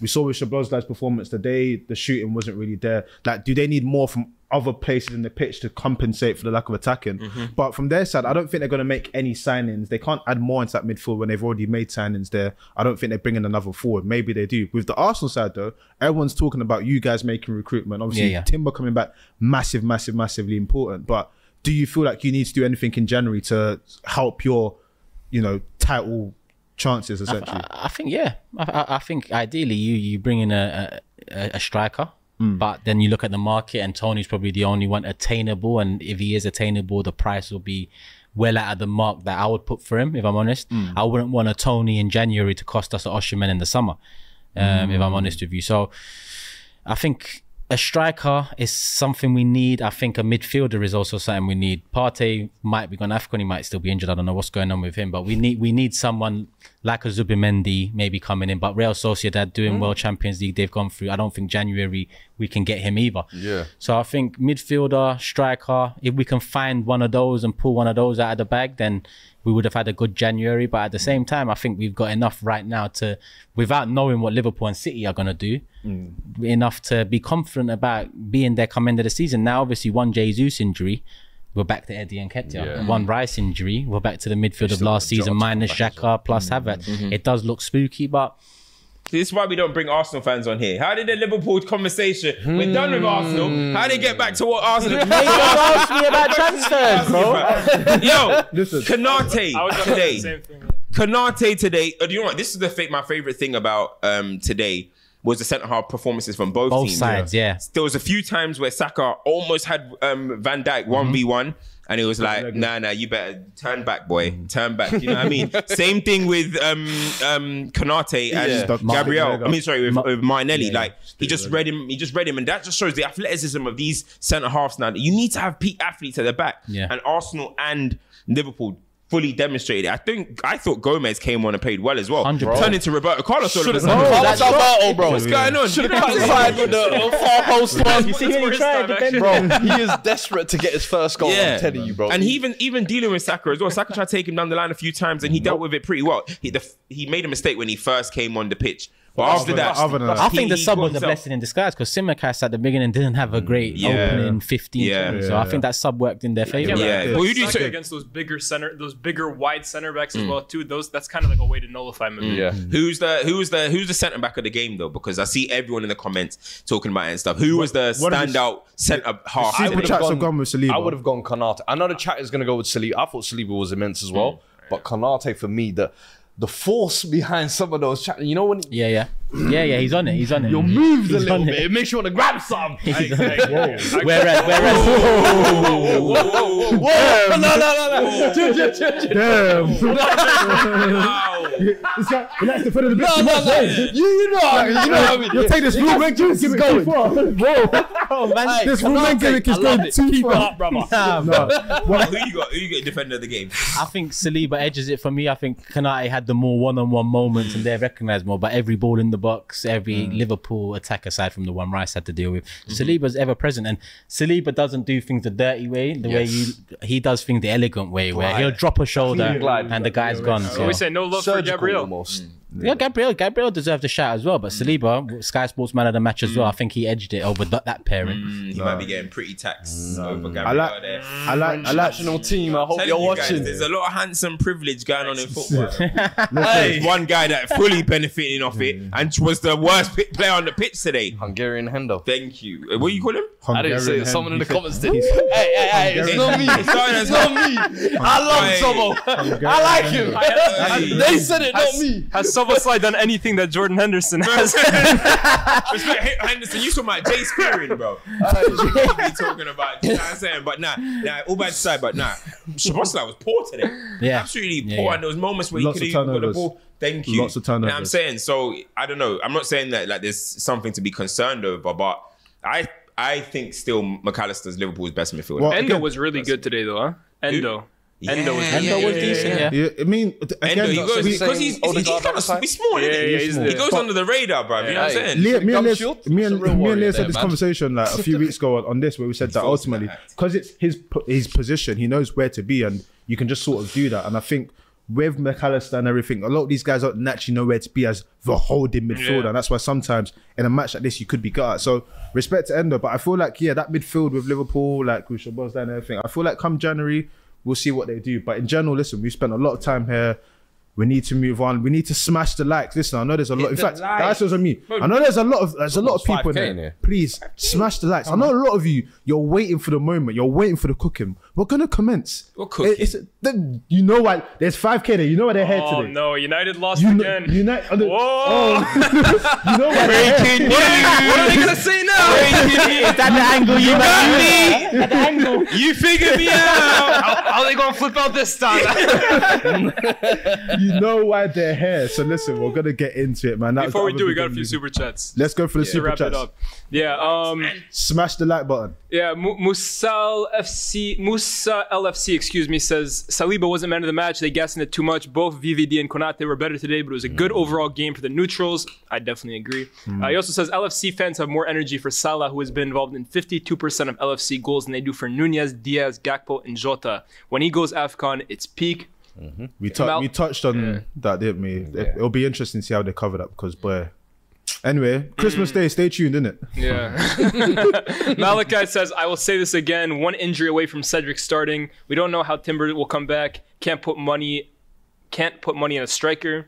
We saw with Szoboszlai's performance today, the shooting wasn't really there. Like, do they need more from other places in the pitch to compensate for the lack of attacking? Mm-hmm. But from their side, I don't think they're going to make any signings. They can't add more into that midfield when they've already made signings there. I don't think they're bringing another forward. Maybe they do. With the Arsenal side, though, everyone's talking about you guys making recruitment. Obviously, Yeah, yeah. Timber coming back, massive, massive, massively important. But do you feel like you need to do anything in January to help your, you know, title chances essentially? I, I think yeah. I, I, think ideally you you bring in a a, a striker, hmm. but then you look at the market and Toney's probably the only one attainable. And if he is attainable, the price will be well out of the mark that I would put for him. If I'm honest, hmm. I wouldn't want a Tony in January to cost us an Osimhen in the summer. Um, If I'm hmm. honest with you, so I think a striker is something we need. I think a midfielder is also something we need. Partey might be gone Afcon, he might still be injured. I don't know what's going on with him, but we need we need someone like a Zubimendi maybe coming in. But Real Sociedad doing hmm. well Champions League, they've gone through. I don't think January we can get him either. Yeah. So I think midfielder, striker, if we can find one of those and pull one of those out of the bag, then we would have had a good January. But at the same time, I think we've got enough right now to, without knowing what Liverpool and City are going to do, enough to be confident about being there come end of the season. Now, obviously, one Jesus injury. We're back to Eddie Nketiah. Yeah. One Rice injury. We're back to the midfield of last season, minus Xhaka plus Havertz. It does look spooky, but This is why we don't bring Arsenal fans on here. How did the Liverpool conversation? We're done with Arsenal. How did they get back to what Arsenal? ask me about transfers, bro. Yo, Listen. Konate I was gonna today. the same thing. Konate today. uh, do you know what? This is the fa- my favorite thing about um, today was the centre half performances from both, Both teams. sides, yeah. There was a few times where Saka almost had um, Van Dijk one v one. And it was like, nah, nah, you better turn back, boy. Turn back. You know what I mean? Same thing with um um Konate and Yeah. Gabriel. I mean, sorry, with, Ma- with Martinelli. Yeah, like he just read him. He just read him, and that just shows the athleticism of these centre halves. Now you need to have peak athletes at the back. Yeah. And Arsenal and Liverpool fully demonstrated it. I think I thought Gomez came on and played well as well. 100%. Turned into Roberto Carlos all of a Should've- sudden. Oh, that's bro. What's going on? Should You have know cut what I'm aside saying? with the far post one. You see when he First tried to defend, actually. bro. Bro, he is desperate to get his first goal. Yeah. I'm telling you, bro. And he even even dealing with Saka as well. Saka tried to take him down the line a few times, and he dealt with it pretty well. He the, he made a mistake when he first came on the pitch, but after that, other than that- I think the sub was a blessing in disguise because Tsimikas at the beginning didn't have a mm, great Yeah. opening 15. Yeah. 20, so I think that sub worked in their favor. Yeah. but Well, who do you say- against those bigger center, those bigger wide center backs as mm. well too. Those that's kind of like a way to nullify maybe. Mm. Yeah. Who's the who's the who's the centre back of the game though? Because I see everyone in the comments talking about it and stuff. Who was the what are the- standout centre half? See, I the would've chats gone- have gone with Saliba. I would have gone Konate. I know the chat is going to go with Saliba. I thought Saliba was immense as well, but Konate for me, the the force behind some of those. You know when Yeah, yeah. Yeah, yeah, he's on it. He's on it. your moves a little bit. it. It makes you want to grab some. He's on it. Whereas, whereas, Whoa, no, no, no, no. Chill, chill, chill, chill. Damn. this guy, he likes to put it a bit No, no, no. You, you know, mean, you know what I mean. You'll take this room and juice, it too far. Whoa. Oh, man, This room and gimmick is going it. too Keep it far. up, brother. nah, No. Well, who you got? Who you got defender of the game? I think Saliba edges it for me. I think Konate had the more one-on-one moments and they're recognised more. But every ball in the box, every Liverpool attack aside from the one Rice had to deal with, Saliba's ever present. And Saliba doesn't do things the dirty way, the way you he does things the elegant way, where he'll drop a shoulder and the guy's gone. So So. we say no love for Gabriel. almost. Mm. Yeah, Gabriel. Gabriel deserved a shout as well, but mm. Saliba, Sky Sports Man of the match as well. I think he edged it over th- that pairing. Mm, he might be getting pretty tax over Gabriel I like, there. I like, I like. National team. I hope you're you guys, watching. there's a lot of handsome privilege going on in football. Hey. There's one guy that fully benefiting off it mm. and was the worst player on the pitch today. Hungarian Hendo. Thank you. Uh, What do you call him? I didn't say it. Someone in the comments did. Hey, hey, hey, it's not me. It's not- It's not me. I love Sobo. I like him. They said it, not me. Has Szoboszlai done anything that Jordan Henderson has? Respect H- Henderson, you talking about Jay Spearing, bro. Oh, you be talking about, you know what I'm saying? But nah, nah, all bad aside, but nah. Shabosla was poor today. Yeah. Absolutely Yeah, poor. yeah. And there was moments where Lots he of could have got the turnovers. ball. Thank you. Lots of You know what I'm saying? So, I don't know. I'm not saying that like there's something to be concerned over, but I I think still Mac Allister's Liverpool's best midfielder. Well, Endo again- was really good today though, huh? Endo. Endo was Yeah, Endo yeah, was yeah, decent, yeah. yeah. Yeah, I mean, again, Endo, he goes because he's, he's, Odegaard he's kind of side. he's small, Yeah, isn't he? yeah, He the- goes under the radar, bro. You know what I'm saying? Leah, me and Gum Liz, me and, a real me and Liz had this man. conversation like a few weeks ago on, on this where we said that ultimately because it's his his position, he knows where to be, and you can just sort of do that. And I think with Mac Allister and everything, a lot of these guys don't naturally know where to be as the holding midfielder, Yeah. and that's why sometimes in a match like this you could be gut. So respect to Endo, but I feel like yeah, that midfield with Liverpool, like with Shabazz and everything, I feel like come January we'll see what they do. But in general, listen, we spent a lot of time here. We need to move on. We need to smash the likes. Listen, I know there's a lot. In the fact, likes. that's what's on me. I know there's a lot of there's a lot of people in there. in here. Please smash the likes. I know a lot of you. You're waiting for the moment. You're waiting for the cooking. We're gonna commence. What cooking? It- It's, the, you know what? There's 5k there. You know what they're here Oh today. no, United lost You know, again. United. Oh, Whoa! you know what? they're here. What are they gonna say now? Is that the angle you got me? That the angle. you figured me out. how, how they gonna flip out this time? You know why they're here. So listen, we're gonna get into it, man. That Before we do, we got a few we- super chats. Let's go for the to super wrap chats. it up. Yeah, um, Smash the like button. yeah. Mu- Musal FC, Musa LFC, excuse me, says Saliba wasn't man of the match. They gassing it too much. Both VVD and Konate were better today, but it was a good mm. overall game for the neutrals. I definitely agree. Mm. Uh, he also says LFC fans have more energy for Salah, who has been involved in 52% of LFC goals, than they do for Nunez, Diaz, Gakpo, and Jota. When he goes AFCON, it's peak. Mm-hmm. We, tou- Mal- we touched on that, didn't we? It, will be interesting to see how they cover that because, boy. Anyway, Christmas Day, stay tuned, innit? Yeah. Malachi says, I will say this again. One injury away from Cedric starting. We don't know how Timber will come back. Can't put money can't put money on a striker.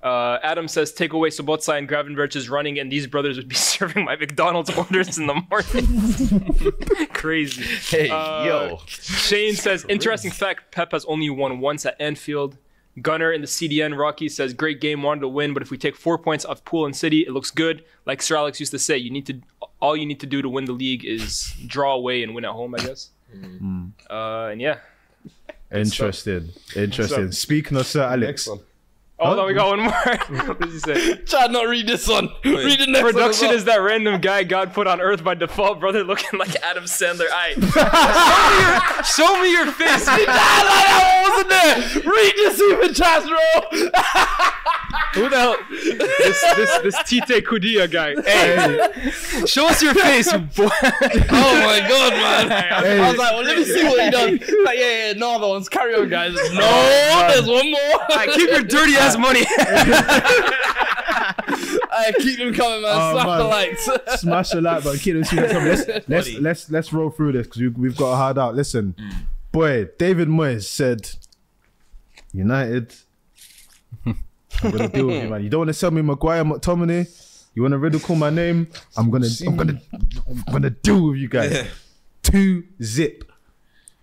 Uh, Adam says, take away Sobotsa and Gravenberch is running, and these brothers would be serving my McDonald's orders in the morning. Crazy. Hey, Uh, yo. Shane says, interesting fact Pep has only won once at Anfield. Gunner in the CDN Rocky says, great game, wanted to win, but if we take four points off Pool and City, it looks good. Like Sir Alex used to say, you need to all you need to do to win the league is draw away and win at home, I guess. Uh, and yeah. Interesting. Interesting. Speaking of Sir Alex, Next one. Oh, no, we got one more. what did you say? Try not read this one. Read the next one. as Production well. is that random guy God put on earth by default, brother, looking like Adam Sandler. I show me your, show me your face. I wasn't there. Read the super chats, bro. Who the hell? This this this Tite Kudia guy. Hey, show us your face, you boy. Oh my god, man. Hey. I was like, well, let me see what he does. Like, yeah, yeah, no other ones. Carry on, guys. No, there's one more. Alright, keep your dirty ass ah. money. I keep them coming, man. Oh, Slap the man. lights. smash the like button. Keep them seeing something. Let's let's, let's let's roll through this because we, we've got a hard out. Listen, mm. boy, David Moyes said, United. I'm gonna deal with you, man. You don't want to sell me Maguire, McTominay. You want to ridicule my name? I'm gonna, I'm gonna, I'm gonna deal with you guys. Yeah. Two zip.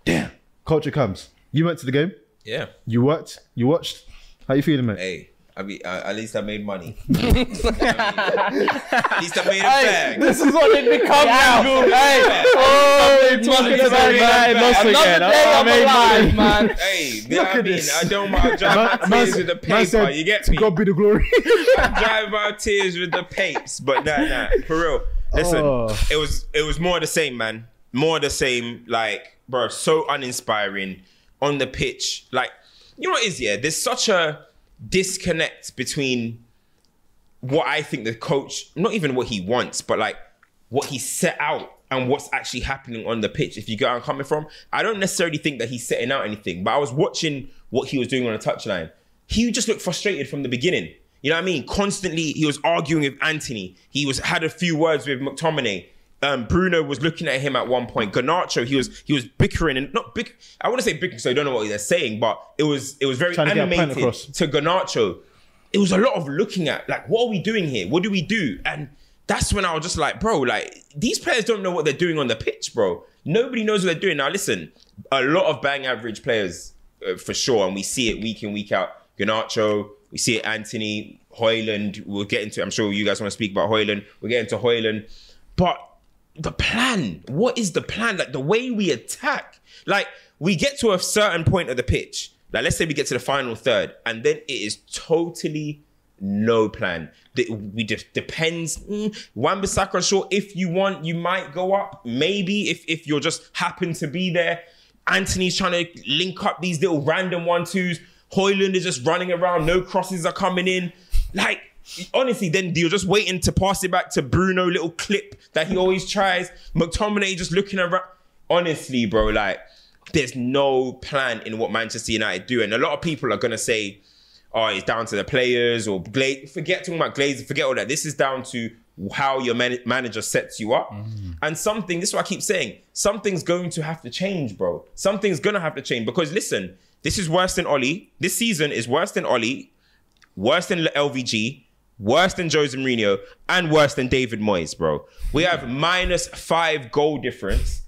Damn. Culture comes. You went to the game. Yeah. You worked. You watched. How you feeling, mate? Hey, I mean, uh, at least I made money. at least I made a bag. This is what it become now. Hey, oh, it's money It's about a man. big bag. Another day I'm alive, man. Hey, you know what I mean? this. I don't mind to drive my tears with the Man paper. said, You get to me? God be the glory. I drive my tears with the papes, but nah, nah, for real. Listen, Oh. it was it was more the same, man. More the same. Like, bro, so uninspiring on the pitch. Like, you know what is it is? Yeah, there's such a disconnect between what I think the coach, not even what he wants, but like what he set out and what's actually happening on the pitch. If you get where I'm coming from, I don't necessarily think that he's setting out anything, but I was watching what he was doing on the touchline. He just looked frustrated from the beginning. You know what I mean? Constantly, he was arguing with Antony. He was had a few words with McTominay. Um, Bruno was looking at him at one point. Garnacho, he was he was bickering and not bick. I want to say bickering, so I don't know what they're saying, but it was it was very Trying to get a point animated across. to Garnacho. It was a lot of looking at like, what are we doing here? What do we do? And that's when I was just like, bro, like these players don't know what they're doing on the pitch, bro. Nobody knows what they're doing. Now, listen, a lot of bang average players uh, for sure, and we see it week in week out. Garnacho, we see it. Antony Højlund. We'll get into. I'm sure you guys want to speak about Højlund. We'll get into Højlund, but the plan. What is the plan? Like the way we attack. Like we get to a certain point of the pitch. Like let's say we get to the final third, and then it is totally no plan. The- We just depends. Mm, Wan-Bissaka, sure. If you want, you might go up. Maybe if if you're just happen to be there. Antony's trying to link up these little random one twos. Højlund is just running around. No crosses are coming in. Like honestly, then you're just waiting to pass it back to Bruno. Little clip that he always tries. McTominay just looking around. Honestly, bro, like there's no plan in what Manchester United do, and a lot of people are gonna say, "Oh, it's down to the players," or Gla- forget talking about Glazer, forget all that. This is down to how your man- manager sets you up, mm. and something. This is what I keep saying. Something's going to have to change, bro. Something's gonna have to change because listen, this is worse than Ollie. This season is worse than Ollie, worse than LVG. Worse than Jose Mourinho and worse than David Moyes, bro. We have minus five goal difference.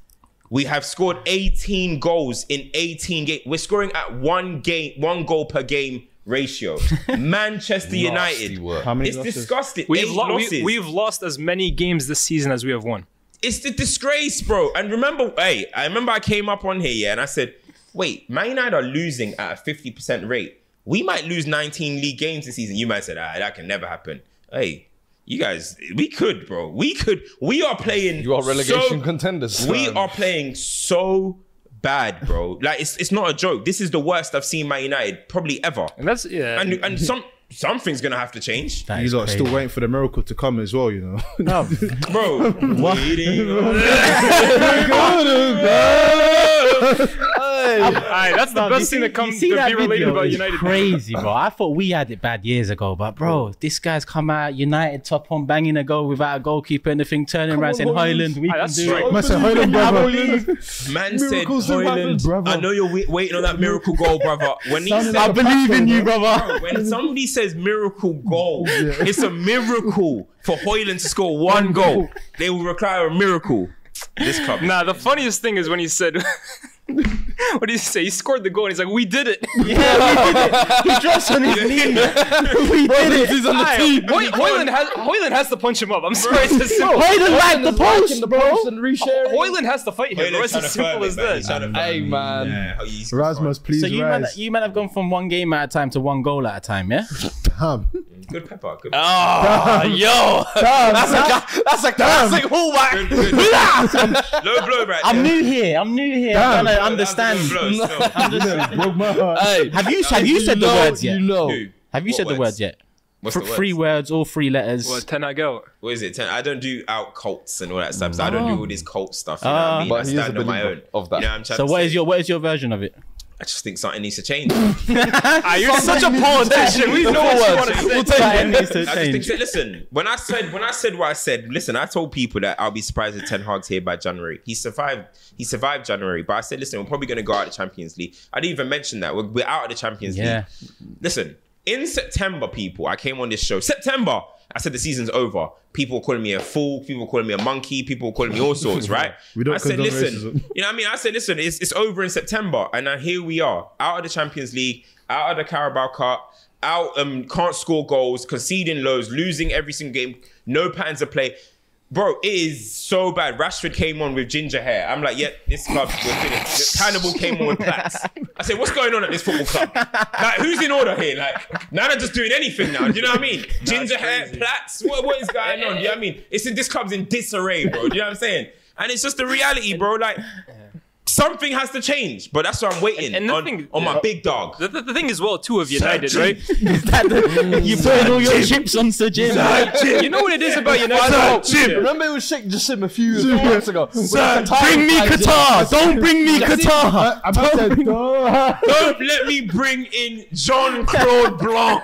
We have scored 18 goals in 18 games. We're scoring at one game, one goal per game ratio. Manchester United. How many It's losses? disgusting. We've, lo- losses. we, we've lost as many games this season as we have won. it's the disgrace, bro. And remember, hey, I remember I came up on here, yeah, and I said, wait, Man United are losing at a 50% rate. We might lose 19 league games this season. You might say, ah, that can never happen. Hey, you guys, we could, bro. We could. We are playing. You are relegation so- contenders. We man. are playing so bad, bro. Like it's it's not a joke. This is the worst I've seen Man United probably ever. And that's, yeah. And and some something's gonna have to change, That You is lot are still waiting for the miracle to come as well, you know. No, bro. Waiting on- Aye, that's the No, best thing see- that comes see to that be related video? about It's United. Crazy, bro. I thought we had it bad years ago, but bro, this guy's come out United top on banging a goal without a goalkeeper anything, the thing turning around saying Højlund, we Aye, can that's do it. Man said, Højlund, brother. Man said, Miracles Højlund, brother. I know you're waiting on that miracle goal, brother. When he said, like a believe in you, brother. when somebody says miracle goal, it's a miracle for Højlund to score one goal. They will require a miracle. This club. Nah, the funniest thing is when he said, what did he say? He scored the goal and he's like, we did it. Yeah, we did it. He drops on his knee. we did it. He's on the Aye, team. Hoy- Højlund, has, Højlund has to punch him up. I'm sorry to say. Højlund like the post, the bro. post and resharing. Højlund has to fight him, bro. It's as simple as that. Hey, man. Yeah, he's- Rasmus, please So you might, rise. you might have gone from one game at a time to one goal at a time, yeah? Damn. Good pepper. Good pepper. Oh, yo. Damn, That's a, that's a classic hallback. Low blow right I'm new here. I'm new here. Damn. I'm to That was a understand. low blow, still. Broke my heart. Hey, Have you have you you said the words yet? You Have you said the words? words yet? What's Fr- the? Three words, all three letters. What, 10 I go. What is it? Ten? I don't do out cults and all that stuff. So I don't do all this cult stuff. You know Ah. what I mean? But I he is a stand on my own. of that. You know what I'm trying So to what say? is your what is your version of it? I just think something needs to change. Ah, you're such a politician. We know what you want to say. We'll take it. needs to I just think that, listen, when I said when I said what I said, listen, I told people that I'll be surprised if Ten Hag's here by January. He survived. He survived January, but I said, listen, we're probably going to go out of the Champions League. I didn't even mention that we're, we're out of the Champions Yeah. League. Listen, in September, people, I came on this show. September, I said the season's over. People were calling me a fool. People were calling me a monkey. People were calling me all sorts, right? We don't I said, listen, racism. you know what I mean? I said, listen, it's, it's over in September. And now here we are, out of the Champions League, out of the Carabao Cup, out, um, can't score goals, conceding lows, losing every single game, no patterns of play. Bro, it is so bad. Rashford came on with ginger hair. I'm like, yeah, this club, we're finished. Cannibal came on with plaits. I said, what's going on at this football club? Like, who's in order here? Like, none are just doing anything now. Do you know what I mean? Ginger hair, plaits. What, what is going on? Do you know what I mean? It's in this club's in disarray, bro. Do you know what I'm saying? And it's just the reality, bro. Like, something has to change. But that's why I'm waiting And the on, thing- on my big dog. The, the, the thing is, well, too, of United, Jim. right? Is that the, you putting all your chips on Sir Jim? you know what it is about United? Jim. Remember it was Sheikh Jassim a few months ago. Sir, bring me Qatar. Don't bring me Qatar. I must say, duh. Don't let me bring in Jean Claude Blanc.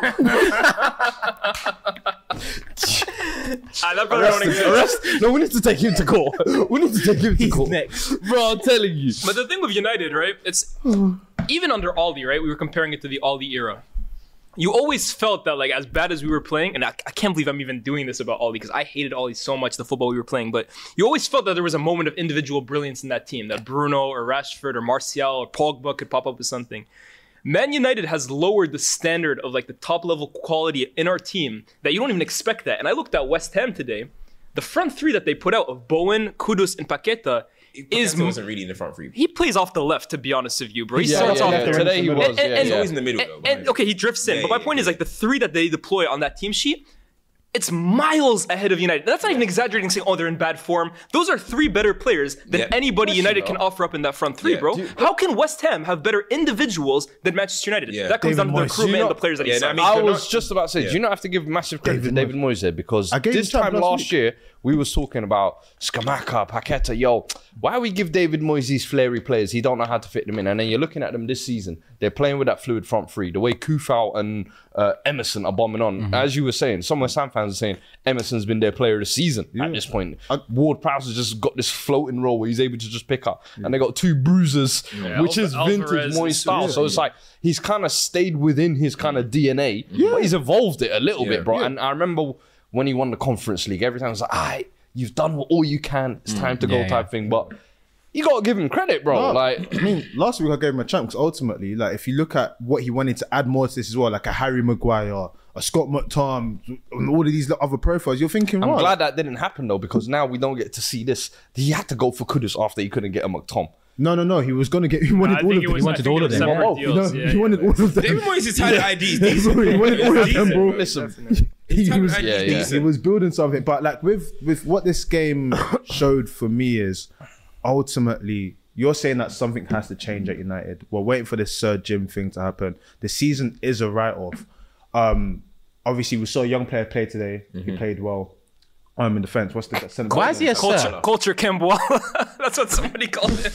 Ah, that brother. Arrest. No, we need to take him to court. We need to take him to He's court. next. Bro, I'm telling you. But the thing with United, right? It's even under Aldi, right? We were comparing it to the Aldi era. You always felt that, like, as bad as we were playing, and I, I can't believe I'm even doing this about Aldi because I hated Aldi so much, the football we were playing. But you always felt that there was a moment of individual brilliance in that team, that Bruno or Rashford or Martial or Pogba could pop up with something. Man United has lowered the standard of like the top level quality in our team that you don't even expect that. And I looked at West Ham today. The front three that they put out of Bowen, Kudus, and Paqueta is wasn't really in the front three. he plays off the left, to be honest with you, bro. He Yeah, starts yeah, off yeah. there. Today he was. And- yeah, and- He's always in the middle, though. And, and- okay, he drifts in. Yeah, but my yeah, point is like the three that they deploy on that team sheet, it's miles ahead of United. That's not even exaggerating saying, oh, they're in bad form. Those are three better players than Yeah. anybody United can offer up in that front three, Yeah. bro. Do How can West Ham have better individuals than Manchester United? Yeah. That comes David down to the Moyes. recruitment You know- and the players that he Yeah, no, I mean, I was not- just about to say, do you not have to give massive credit David to David Moyes there because I gave this time time last last week. year we was talking about Scamacca, Paqueta, yo, why we give David Moyes these flary players? He don't know how to fit them in, and then you're looking at them this season. They're playing with that fluid front three. The way Coufal and uh, Emerson are bombing on, Mm-hmm. as you were saying, some of the Sam fans are saying Emerson's been their player of the season at this point. Ward Prowse has just got this floating role where he's able to just pick up, and they got two bruisers, which is Alvarez vintage and Moyes style. Sousa. So it's like he's kind of stayed within his kind of DNA, but he's evolved it a little bit, bro. And I remember when he won the Conference League, every time I was like, "Alright, you've done all you can. It's time to go," Yeah, type thing. But you gotta give him credit, bro. No, Like, I mean, last week I gave him a chance. 'cause Ultimately, like if you look at what he wanted to add more to this as well, like a Harry Maguire, a Scott McTom, and all of these other profiles, you're thinking, I'm right? glad that didn't happen though, because now we don't get to see this. He had to go for Kudus after he couldn't get a McTom. No, no, no. He was gonna get. He wanted I all of it them. was, wanted all of them. separate Oh, You know, deals. he Yeah, wanted all of them. David Moyes has had IDs. He wanted all of them, bro. Listen, he, he was, Yeah, yeah. he was building something. But like with with what this game showed for me is ultimately you're saying that something has to change at United. We're waiting for this Sir Jim thing to happen. The season is a write off. Um, obviously, we saw a young player play today. He played well. Um, in defense, what's the centre Why is he a Culture, sir? culture Campbell. That's what somebody called him.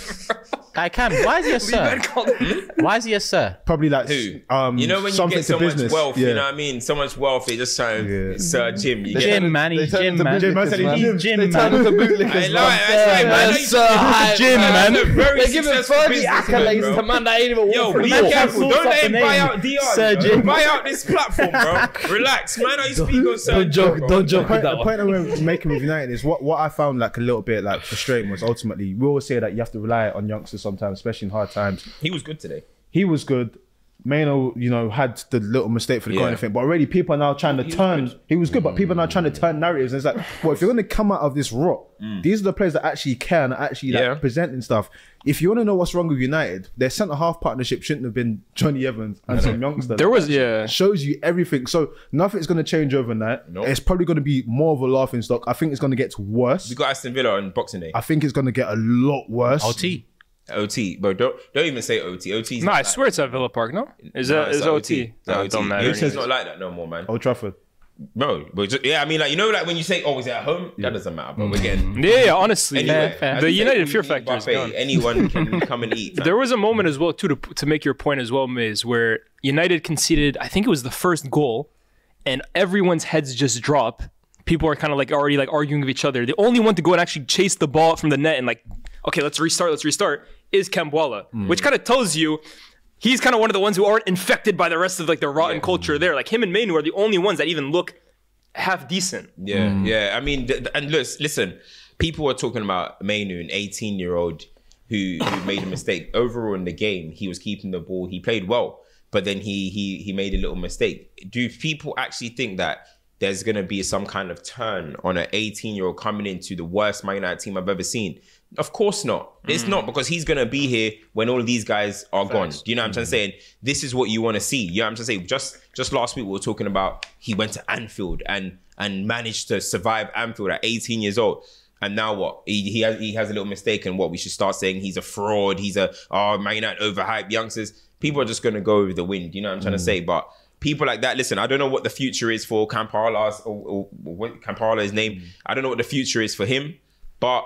I can. Why is he a sir? Man called him. Why is he a sir? Probably like Who? um, you know when you get so to much business. wealth, yeah. you know what I mean? So much wealth, it just sounds Yeah. Sir Jim. You get Jim, man. He's Jim, man. Jim, man he's He's Jim. Jim, They turned him man. to I know, man. that's right, man. That's Jim, man. man. Very They're giving successful 30 accolades to man that ain't even Yo, be careful. Don't let him buy out DR. Sir. Jim. Buy out this platform, bro. Relax, man. I speak on Sir Don't joke, don't joke with that the point that we're making with United is what, what I found like a little bit like frustrating was ultimately we always say that you have to rely on youngsters sometimes, especially in hard times. He was good today. He was good. Mano, you know, had the little mistake for the Yeah. corner thing, but already people are now trying to turn. he was good, but people are now trying to mm. turn narratives. And it's like, well, if you're going to come out of this rot, mm. these are the players that actually care and are actually like, Yeah. presenting stuff. If you want to know what's wrong with United, their centre half partnership shouldn't have been Jonny Evans and some youngster. There was, yeah. shows you everything. So nothing's going to change overnight. Nope. It's probably going to be more of a laughing stock. I think it's going to get worse. We got Aston Villa on Boxing Day. I think it's going to get a lot worse. OT. OT, bro. Don't don't even say OT. OT. No, I swear it's at Villa Park. No, is that is OT? No, it don't matter. It's anyways. not like that no more, man. Old Trafford. Bro, but just, yeah, I mean, like you know, like when you say, "Oh, is it at home?" That doesn't matter, bro. We're getting mm. Yeah, yeah, honestly, anyway. fair. as the United fear eat factor is buffet. gone. Anyone can come and eat. fam. There was a moment as well too to to make your point as well, Miz, where United conceded. I think it was the first goal, and everyone's heads just drop. People are kind of like already like arguing with each other. The only one to go and actually chase the ball from the net and like, okay, let's restart, let's restart, is Kambwala, hmm. which kind of tells you. He's kind of one of the ones who aren't infected by the rest of like the rotten culture there. Like him and Mainoo are the only ones that even look half decent. Yeah, hmm. yeah. I mean, th- th- and listen, listen. People are talking about Mainoo, an 18 year old who, who made a mistake. Overall in the game, he was keeping the ball. He played well, but then he he he made a little mistake. Do people actually think that there's gonna be some kind of turn on an 18 year old coming into the worst Man United team I've ever seen? Of course not. It's not mm. because he's gonna be here when all of these guys are gone. Do you know what I'm mm. trying to this is what you want to see. You know what I'm saying? Just just last week we were talking about he went to Anfield and and managed to survive Anfield at 18 years old. And now what? He, he has he has a little mistake, and what we should start saying he's a fraud. He's a oh Man United overhyped youngsters. People are just gonna go with the wind. You know what I'm trying to mm. say? But people like that. Listen, I don't know what the future is for Kambwala's or, or what Kambwala's name. I don't know what the future is for him, but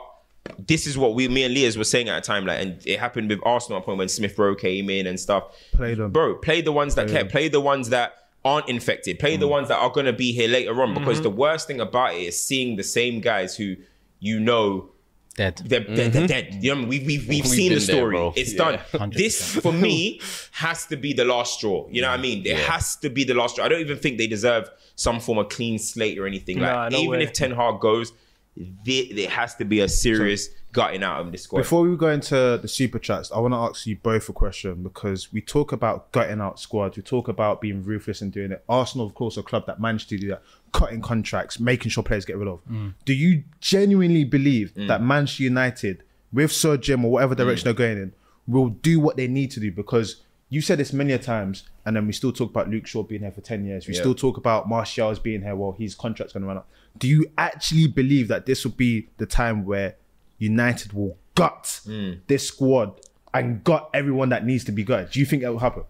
this is what we, me and Leah's were saying at a time, like, and it happened with Arsenal at a point when Smith Rowe came in and stuff. Play them. bro. Play the ones that care. Play the ones that aren't infected. Play the ones that are gonna be here later on. Because mm-hmm. the worst thing about it is seeing the same guys who you know Dead. they're, they're, they're mm-hmm. dead. You know, we've we've, we've We've seen the been there, story. it's Yeah. done. This for me has to be the last straw. You know what I mean? It has to be the last straw. I don't even think they deserve some form of clean slate or anything. Like Nah, no even way. if Ten Hag goes, there, there has to be a serious gutting out of this squad. Before we go into the super chats, I want to ask you both a question because we talk about gutting out squads, we talk about being ruthless and doing it. Arsenal, of course, a club that managed to do that, cutting contracts, making sure players get rid of. Mm. Do you genuinely believe mm. that Manchester United, with Sir Jim or whatever mm. direction they're going in, will do what they need to do? Because you said this many a times, and then we still talk about Luke Shaw being here for ten years. We Yeah. still talk about Martial's being here. Well, his contract's going to run up. Do you actually believe that this will be the time where United will gut Hmm. this squad and gut everyone that needs to be gutted? Do you think that will happen?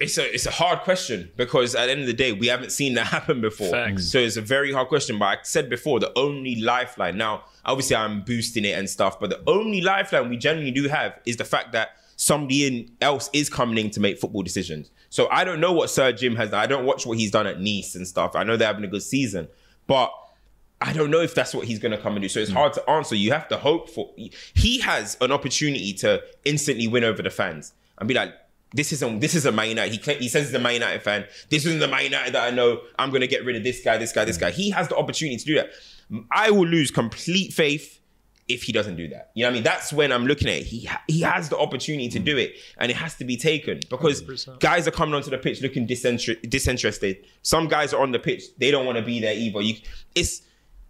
it's a it's a hard question because at the end of the day we haven't seen that happen before. Facts. So it's a very hard question. But I said before the only lifeline now. Obviously, I'm boosting it and stuff, but the only lifeline we generally do have is the fact that somebody in, else is coming in to make football decisions. So I don't know what Sir Jim has done. I don't watch what he's done at Nice and stuff. I know they're having a good season, but I don't know if that's what he's going to come and do. So it's hmm. hard to answer. You have to hope for. He has an opportunity to instantly win over the fans and be like, "This isn't. This is a Man United." He he says he's a Man United fan. This isn't the Man United that I know. I'm going to get rid of this guy, this guy, this guy. He has the opportunity to do that. I will lose complete faith if he doesn't do that. You know what I mean? That's when I'm looking at it. He ha- he has the opportunity to mm. do it, and it has to be taken because 100%. guys are coming onto the pitch looking disinter- disinterested. Some guys are on the pitch; they don't want to be there either. You, it's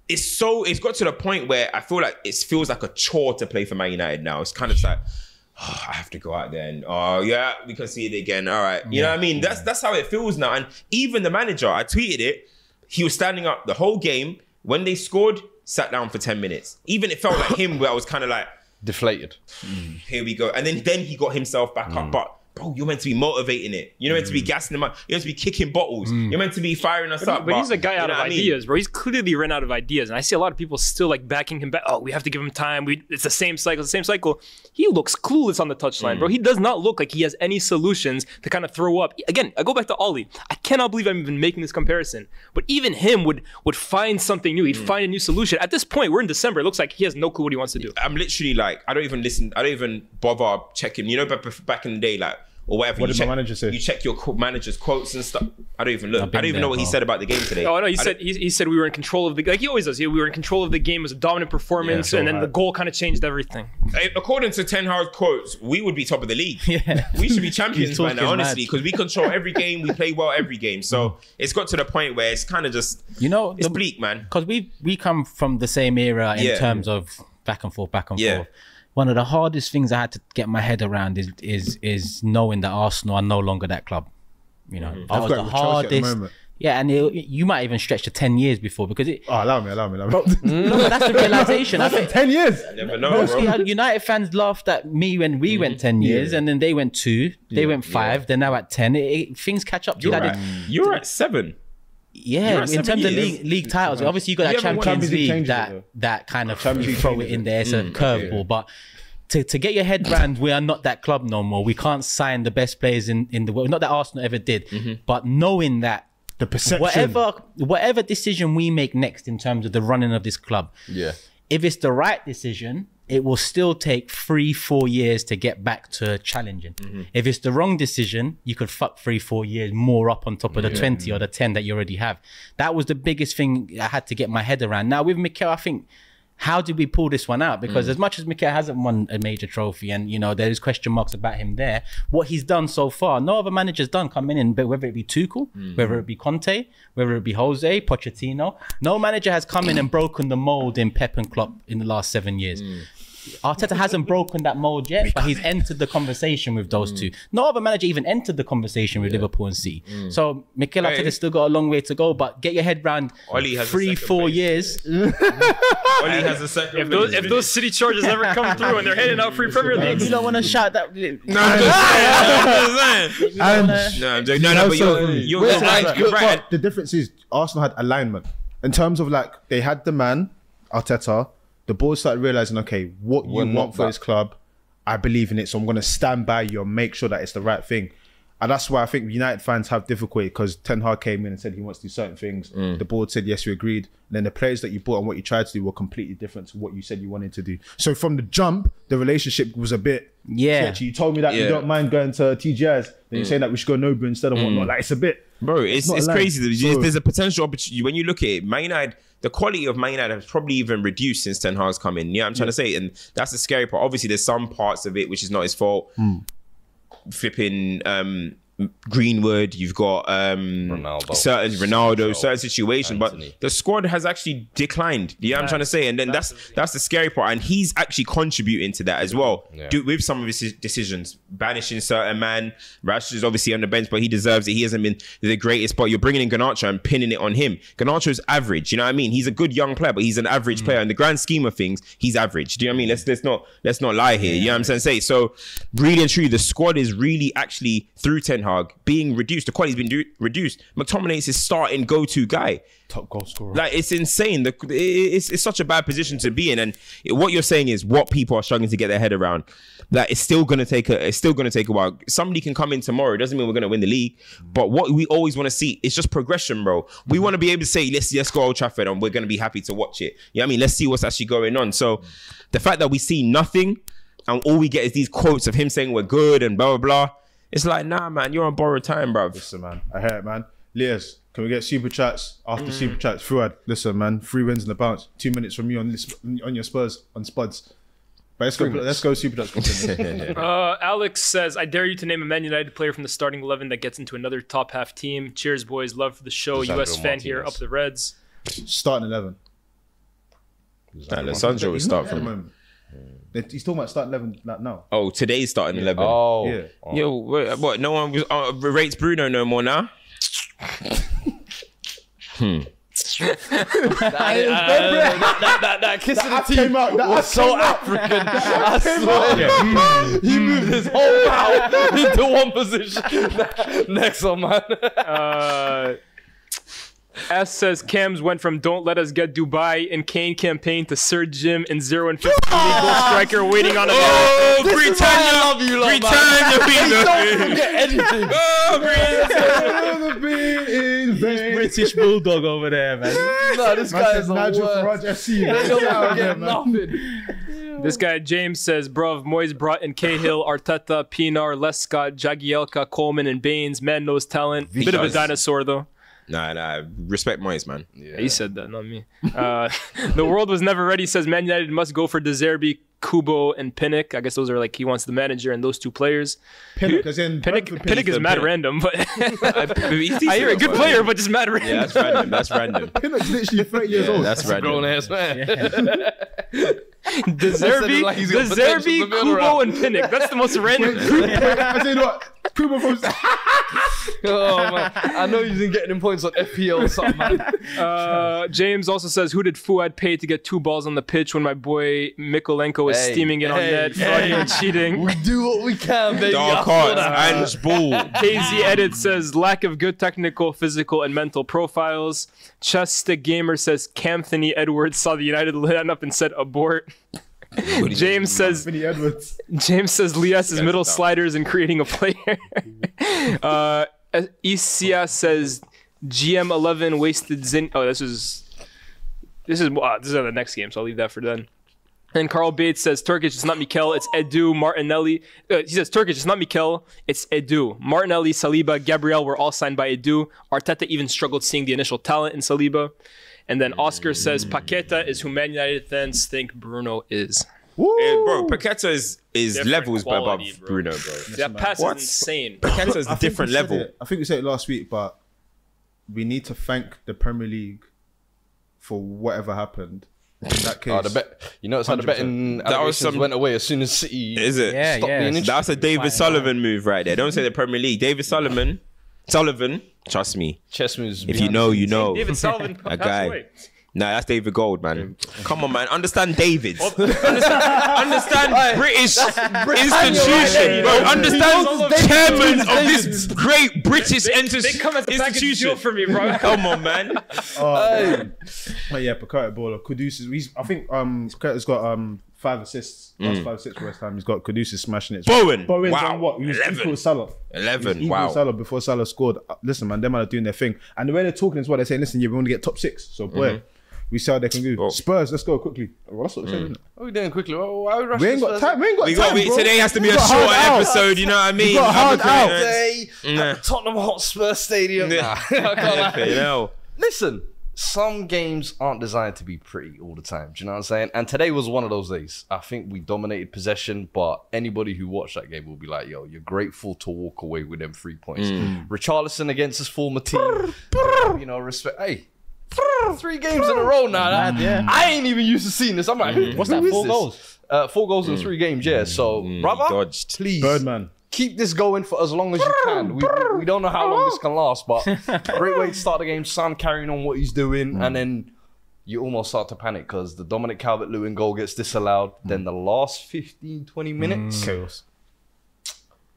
it's so it's got to the point where I feel like it feels like a chore to play for Man United now. It's kind of like oh, I have to go out there and oh yeah, we can see it again. All right, you know what I mean? That's that's how it feels now. And even the manager, I tweeted it. He was standing up the whole game when they scored. Sat down for ten minutes. Even it felt like him, where I was kind of like, Deflated. here we go. And then then he got himself back Mm. up. But bro, you're meant to be motivating it. You're meant to be gassing them up. You're meant to be kicking bottles. You're meant to be firing us up. But he's a guy out of what I mean? ideas, bro. He's clearly run out of ideas, and I see a lot of people still like backing him back. Oh, we have to give him time. We it's the same cycle, the same cycle. He looks clueless on the touchline, Mm. bro. He does not look like he has any solutions to kind of throw up. Again, I go back to Ollie. I cannot believe I'm even making this comparison, but even him would would find something new. He'd Mm. find a new solution. At this point, we're in December. It looks like he has no clue what he wants to do. I'm literally like, I don't even listen. I don't even bother checking. You know, back, back in the day, like or whatever. What you did my check, manager say? You check your co- manager's quotes and stuff. I don't even look. I don't even there, know what he said about the game today. Oh no, he I said he, he said we were in control of the like he always does. He, we were in control of the game. It was a dominant performance, so and then the goal kind of changed everything. According to Ten Hag quotes, we would be top of the league. Yeah. We should be champions He's by now, honestly, because we control every game. We play well every game. So mm. it's got to the point where it's kind of just You know, it's the- bleak, man. because we we come from the same era in Yeah. terms of back and forth, back and Yeah. forth. One of the hardest things I had to get my head around is is is knowing that Arsenal are no longer that club. You know, that I've was the it with Chelsea at the hardest. Yeah, and it, you might even stretch to ten years before because it. Oh, allow me, allow me, allow me. No, that's the realization. I think Ten years. Never know, mostly bro. uh, United fans laughed at me when we went ten years, and then they went two, they went five, they're now at ten. It, it- things catch up to you. You're That at, you're at seven. Yeah, You're in seven terms of league, league titles, obviously you got You that Champions Champions League League changes that though. that kind of Champions League throw it in there. It's a mm. curveball, but to, to get your head round, we are not that club no more. We can't sign the best players in, in the world. Not that Arsenal ever did, mm-hmm. but knowing that The perception. whatever whatever decision we make next in terms of the running of this club, Yeah. if it's the right decision, it will still take three, four years to get back to challenging. Mm-hmm. If it's the wrong decision, you could fuck three, four years more up on top of the 20 or the 10 that you already have. That was the biggest thing I had to get my head around. Now, with Mikel, I think, how did we pull this one out? Because mm. as much as Mikel hasn't won a major trophy and, you know, there's question marks about him there, what he's done so far, no other manager's done coming in, but whether it be Tuchel, mm. whether it be Conte, whether it be Jose, Pochettino, no manager has come in and broken the mold in Pep and Klopp in the last seven years. Mm. Arteta hasn't broken that mold yet, but he's entered the conversation with those mm. two. No other manager even entered the conversation with Liverpool and City. Mm. So Mikel Hey. Arteta's still got a long way to go, but get your head round Oli has a three, second four place. years. Oli has a second. If those if those city charges ever come through and they're handing out free Premier League, You don't want to shout that. no, I'm just saying. I'm just saying. And No, I'm joking. no, no, but you're, you're, you're right. You're right. but the difference is Arsenal had alignment in terms of like they had the man Arteta. The board started realizing, okay, what We're you want for that. this club, I believe in it, so I'm going to stand by you and make sure that it's the right thing. And that's why I think United fans have difficulty because Ten Hag came in and said he wants to do certain things. Mm. The board said yes, we agreed. And then the players that you bought and what you tried to do were completely different to what you said you wanted to do. So from the jump, the relationship was a bit Yeah. sketchy. You told me that you don't mind going to TGS, then you're saying that we should go Nobu instead of whatnot. Like it's a bit. Bro, it's, not it's crazy. There's, So- there's a potential opportunity when you look at it. Man United, the quality of Man United has probably even reduced since Ten Hag's come in. You know I'm trying to say? And that's the scary part. Obviously, there's some parts of it which is not his fault. Hmm. Flipping, um, Greenwood, you've got um, Ronaldo. certain Ronaldo, Sancho, certain situation, but the squad has actually declined. You know what I'm trying to say? And then that's that's the scary part. And he's actually contributing to that as well. Yeah. Do, with some of his decisions, banishing certain man. Rashford is obviously on the bench, but he deserves it. He hasn't been the greatest, but you're bringing in Garnacho and pinning it on him. Garnacho's average. You know what I mean? He's a good young player, but he's an average Mm. player. In the grand scheme of things, he's average. Do you know what I mean? Let's let's not let's not lie here. You know what I'm saying? Say so. Really and truly, the squad is really actually through Ten Hag being reduced. The quality's been du- reduced. McTominay is his starting go-to guy. Top goal scorer. Like it's insane. The, it- it's, it's such a bad position to be in, and what you're saying is what people are struggling to get their head around. That it's still gonna take a it's still gonna take a while. Somebody can come in tomorrow. It doesn't mean we're gonna win the league, but what we always want to see is just progression, bro. We want to be able to say let's let's go Old Trafford, and we're gonna be happy to watch it. You know what I mean? Let's see what's actually going on. So the fact that we see nothing, and all we get is these quotes of him saying we're good and blah blah blah. It's like nah, man, you're on borrowed time, bro. Listen, man. I hear it, man. Lyes, can we get super chats after super chats? Fuad, listen, man. Three wins in a bounce. Two minutes from you on this, on your Spurs on Spuds. But let's go. Let's go super chats. Uh, Alex says, "I dare you to name a Man United player from the starting eleven that gets into another top half team." Cheers, boys. Love for the show. Lisandro U.S. fan here. Up the Reds. starting eleven. Nah, Alessandro will start not at the from. Moment. He's talking about starting eleven like now. Oh, today's starting eleven. Oh, Yeah. Oh. Yo, what, what? No one was, uh, rates Bruno no more now. Hmm. that, that, that, that kiss of the team teeth out, that was so came out. African. I swear. he hmm. moved his whole mouth into one position. Next one, man. Uh, S says Cams went from "Don't let us get Dubai" and Kane campaign to Sir Jim and zero and fifty ah! legal striker waiting on a Oh, This is why I love you, lot, man. Britannia, Don't forget anything. Oh, British bulldog over there, man. No, this guy is the Nigel. Farage FC. They don't Get forget here, nothing. This guy James says, "Bruv, Moyes brought in Cahill, Arteta, Pienaar, Lescott, Jagielka, Coleman, and Baines. Man knows talent. Bit of a dinosaur though. Nah, nah. Respect Moyes, man. Yeah. He said that, not me. Uh, the world was never ready. Says Man United must go for De Zerbi, Kubo, and Pinnock. I guess those are like he wants the manager and those two players. Pinnock, as in Pinnick, Brentford Pinnock is Pinnock. mad random, but I I hear a good player, but just mad random. Yeah, that's random. That's random. Pinnock's literally 30 years old. That's Grown random. ass man. De Zerbi, like he's got potential De Zerbi, to build Kubo, around. and Pinnock. That's the most random. as in what? Kubo from Oh man, I know you've been getting them points on FPL or something, man. Uh, James also says, "Who did Fuad pay to get two balls on the pitch when my boy Mykolenko was Hey, steaming it on hey, net, frauding and cheating?" We do what we can, baby. Dark I feel Hearts, that. Ange Ball. KZ Edit says lack of good technical, physical, and mental profiles. Chess Stick Gamer says Camthony Edwards saw the United line up and said abort. James says Edwards. James says Lyes's middle sliders and creating a player. uh, Isia says GM11 wasted Zin. Oh, this is this is uh, this is the next game, so I'll leave that for then. And Carl Bates says Turkish, it's not Mikel, it's Edu, Martinelli. Uh, he says Turkish, it's not Mikel, it's Edu. Martinelli, Saliba, Gabriel were all signed by Edu. Arteta even struggled seeing the initial talent in Saliba. And then Oscar says Paqueta is who Man United fans think Bruno is. Eh, bro, Paqueta is, is Different levels quality, above bro. Bruno, bro. That pass What? is insane. Paqueta's I a think different level. it- I think we said it last week, but we need to thank the Premier League for whatever happened. In that case, Oh, the bet. You notice how the 100%. betting That was some- went away as soon as City Is it? Yeah, stopped yeah. being interested. That's a David Sullivan move right there. Don't say the Premier League. David Sullivan, Sullivan. Trust me. chess moves. If you know, you know. David Sullivan A passed guy. Away. Nah, that's David Gold, man. Come on, man. Understand David. understand, understand British institution. bro. Understand chairman of this great British enter- They come as a package institution. deal for me, bro. Come on, man. Oh, but yeah, Paqueta baller. Kudus is. He's, I think um Paqueta's got um five assists. Last five assists for West Ham. He's got Kudus is smashing it. Bowen. Bowen's Wow. on what? He was equal 11. with Salah. He was 11. equal Wow. Salah before Salah scored. Uh, Listen, man, them are doing their thing. And the way they're talking is what they're saying. Listen, yeah, we want to get top six. So boy, we see how they can do. Oh. Spurs, let's go quickly. Well, that's what they're saying. Hmm. What are we doing quickly? Why, why are we rushing We ain't got this time. We ain't got We time. got we, bro. today has to be We a got short hard out. episode. You know what I mean? got hard out. Day Nah. at Tottenham Hotspur Stadium. Nah, I can't lie. You. Listen, some games aren't designed to be pretty all the time. Do you know what I'm saying? And today was one of those days. I think we dominated possession, but anybody who watched that game will be like, yo, you're grateful to walk away with them three points. Hmm. Richarlison against his former team. you know, respect. Hey. Three games in a row now. Mad, yeah. I ain't even used to seeing this. I'm like, mm. who- What's who that, is four this? goals? Uh, four goals in mm. three games, yeah. So, mm. brother, dodged. please, Birdman. keep this going for as long as you can. We, we, we don't know how long this can last, but great way to start the game. Sam carrying on what he's doing, and then you almost start to panic because the Dominic Calvert-Lewin goal gets disallowed. Then the last 15, 20 minutes, Chaos.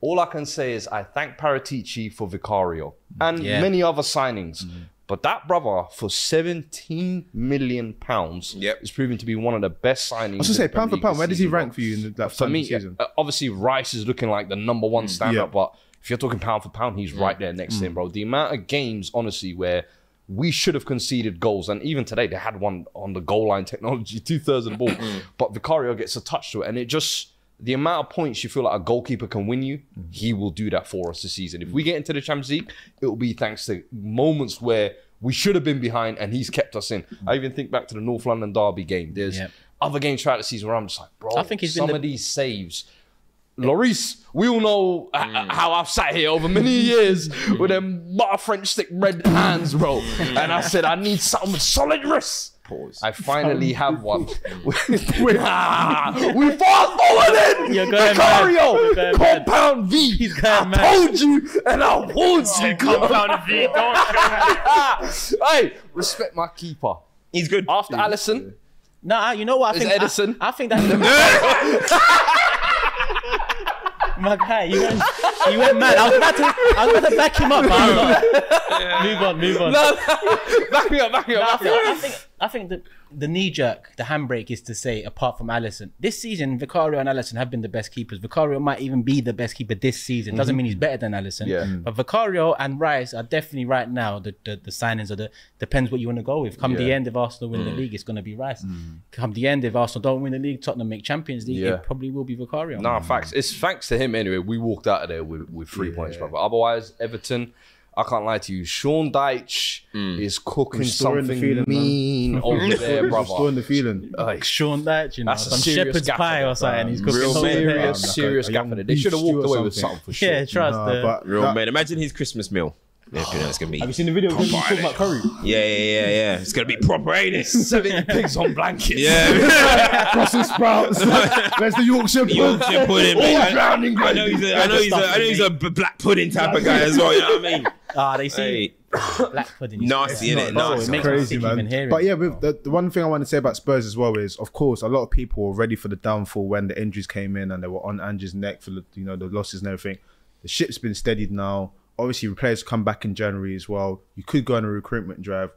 all I can say is I thank Paratici for Vicario and Yeah. many other signings. But that brother for 17 million pounds Yep. is proving to be one of the best signings. I was gonna say pound for pound. Where this does he rank for you in that For me, season? uh, obviously Rice is looking like the number one mm. stand up, Yeah. but if you're talking pound for pound, he's mm. right there next to him, mm. bro. The amount of games, honestly, where we should have conceded goals, and even today they had one on the goal line technology, two thirds of the ball, but Vicario gets a touch to it, and it just the amount of points you feel like a goalkeeper can win you, mm-hmm. he will do that for us this season. If mm-hmm. we get into the Champions League, it will be thanks to moments where we should have been behind and he's kept us in. Mm-hmm. I even think back to the North London Derby game. There's Yep. other games throughout the season where I'm just like, bro, I think he's some the- of these saves. Loris, we all know uh, how I've sat here over many years with them butter French stick red hands, bro. Mm. and I said, I need something with solid wrists. Pause. I finally have one. Ah, we fast forwarded. You're going mad. Vicario, You're going mad. compound V. He's going I mad. told you, and I warned you. Compound V. Don't hey, respect my keeper. He's good. After Alisson, Nah, you know what? I Is think Ederson? I, I think that. My guy, you went, you went mad. I was about to, I was about to back him up. But I'm not. Move on, move on. no, no, back me up, back me I up, back me think, I up. think, I think the, the knee jerk, the handbrake is to say, apart from Alisson, this season, Vicario and Alisson have been the best keepers. Vicario might even be the best keeper this season. Doesn't mm-hmm. mean he's better than Alisson. Yeah. But Vicario and Rice are definitely right now the, the, the signings of the depends what you want to go with. Come the end, if Arsenal win the mm. league, it's going to be Rice. Mm. Come the end, if Arsenal don't win the league, Tottenham make Champions League, Yeah. it probably will be Vicario. Nah, facts. It's thanks to him anyway. We walked out of there with, with three points, brother. Otherwise, Everton, I can't lie to you. Sean Dyche hmm. is cooking something feeling, man. mean over there, Restoring brother. the feeling. Like, Sean that, you know, That's a some serious shepherd's gaffer, pie or bro. something. He's Real cooking over there. serious, a- serious a gaffer. They should have walked stew or away with something. something for sure. Yeah, trust Nah, the. but Real that- man. Imagine his Christmas meal. If you know it's gonna be. Have you seen the video? When you talk about curry. Yeah, yeah, yeah, yeah. It's gonna be proper, ain't it? Seven pigs on blankets. Yeah. Brussels sprouts. Where's the Yorkshire pudding? Yorkshire pudding, mate. I, drowning I know he's a, I know he's a, I know he's a b- black pudding type of guy as well. You know what I mean? Ah, they see Hey, black pudding. you nasty, see innit? Oh, it Nasty. makes crazy, sick man. even. But yeah, with the, the one thing I want to say about Spurs as well is, of course, a lot of people were ready for the downfall when the injuries came in and they were on Ange's neck for the, you know the losses and everything. The ship's been steadied now. Obviously, players come back in January as well. You could go on a recruitment drive.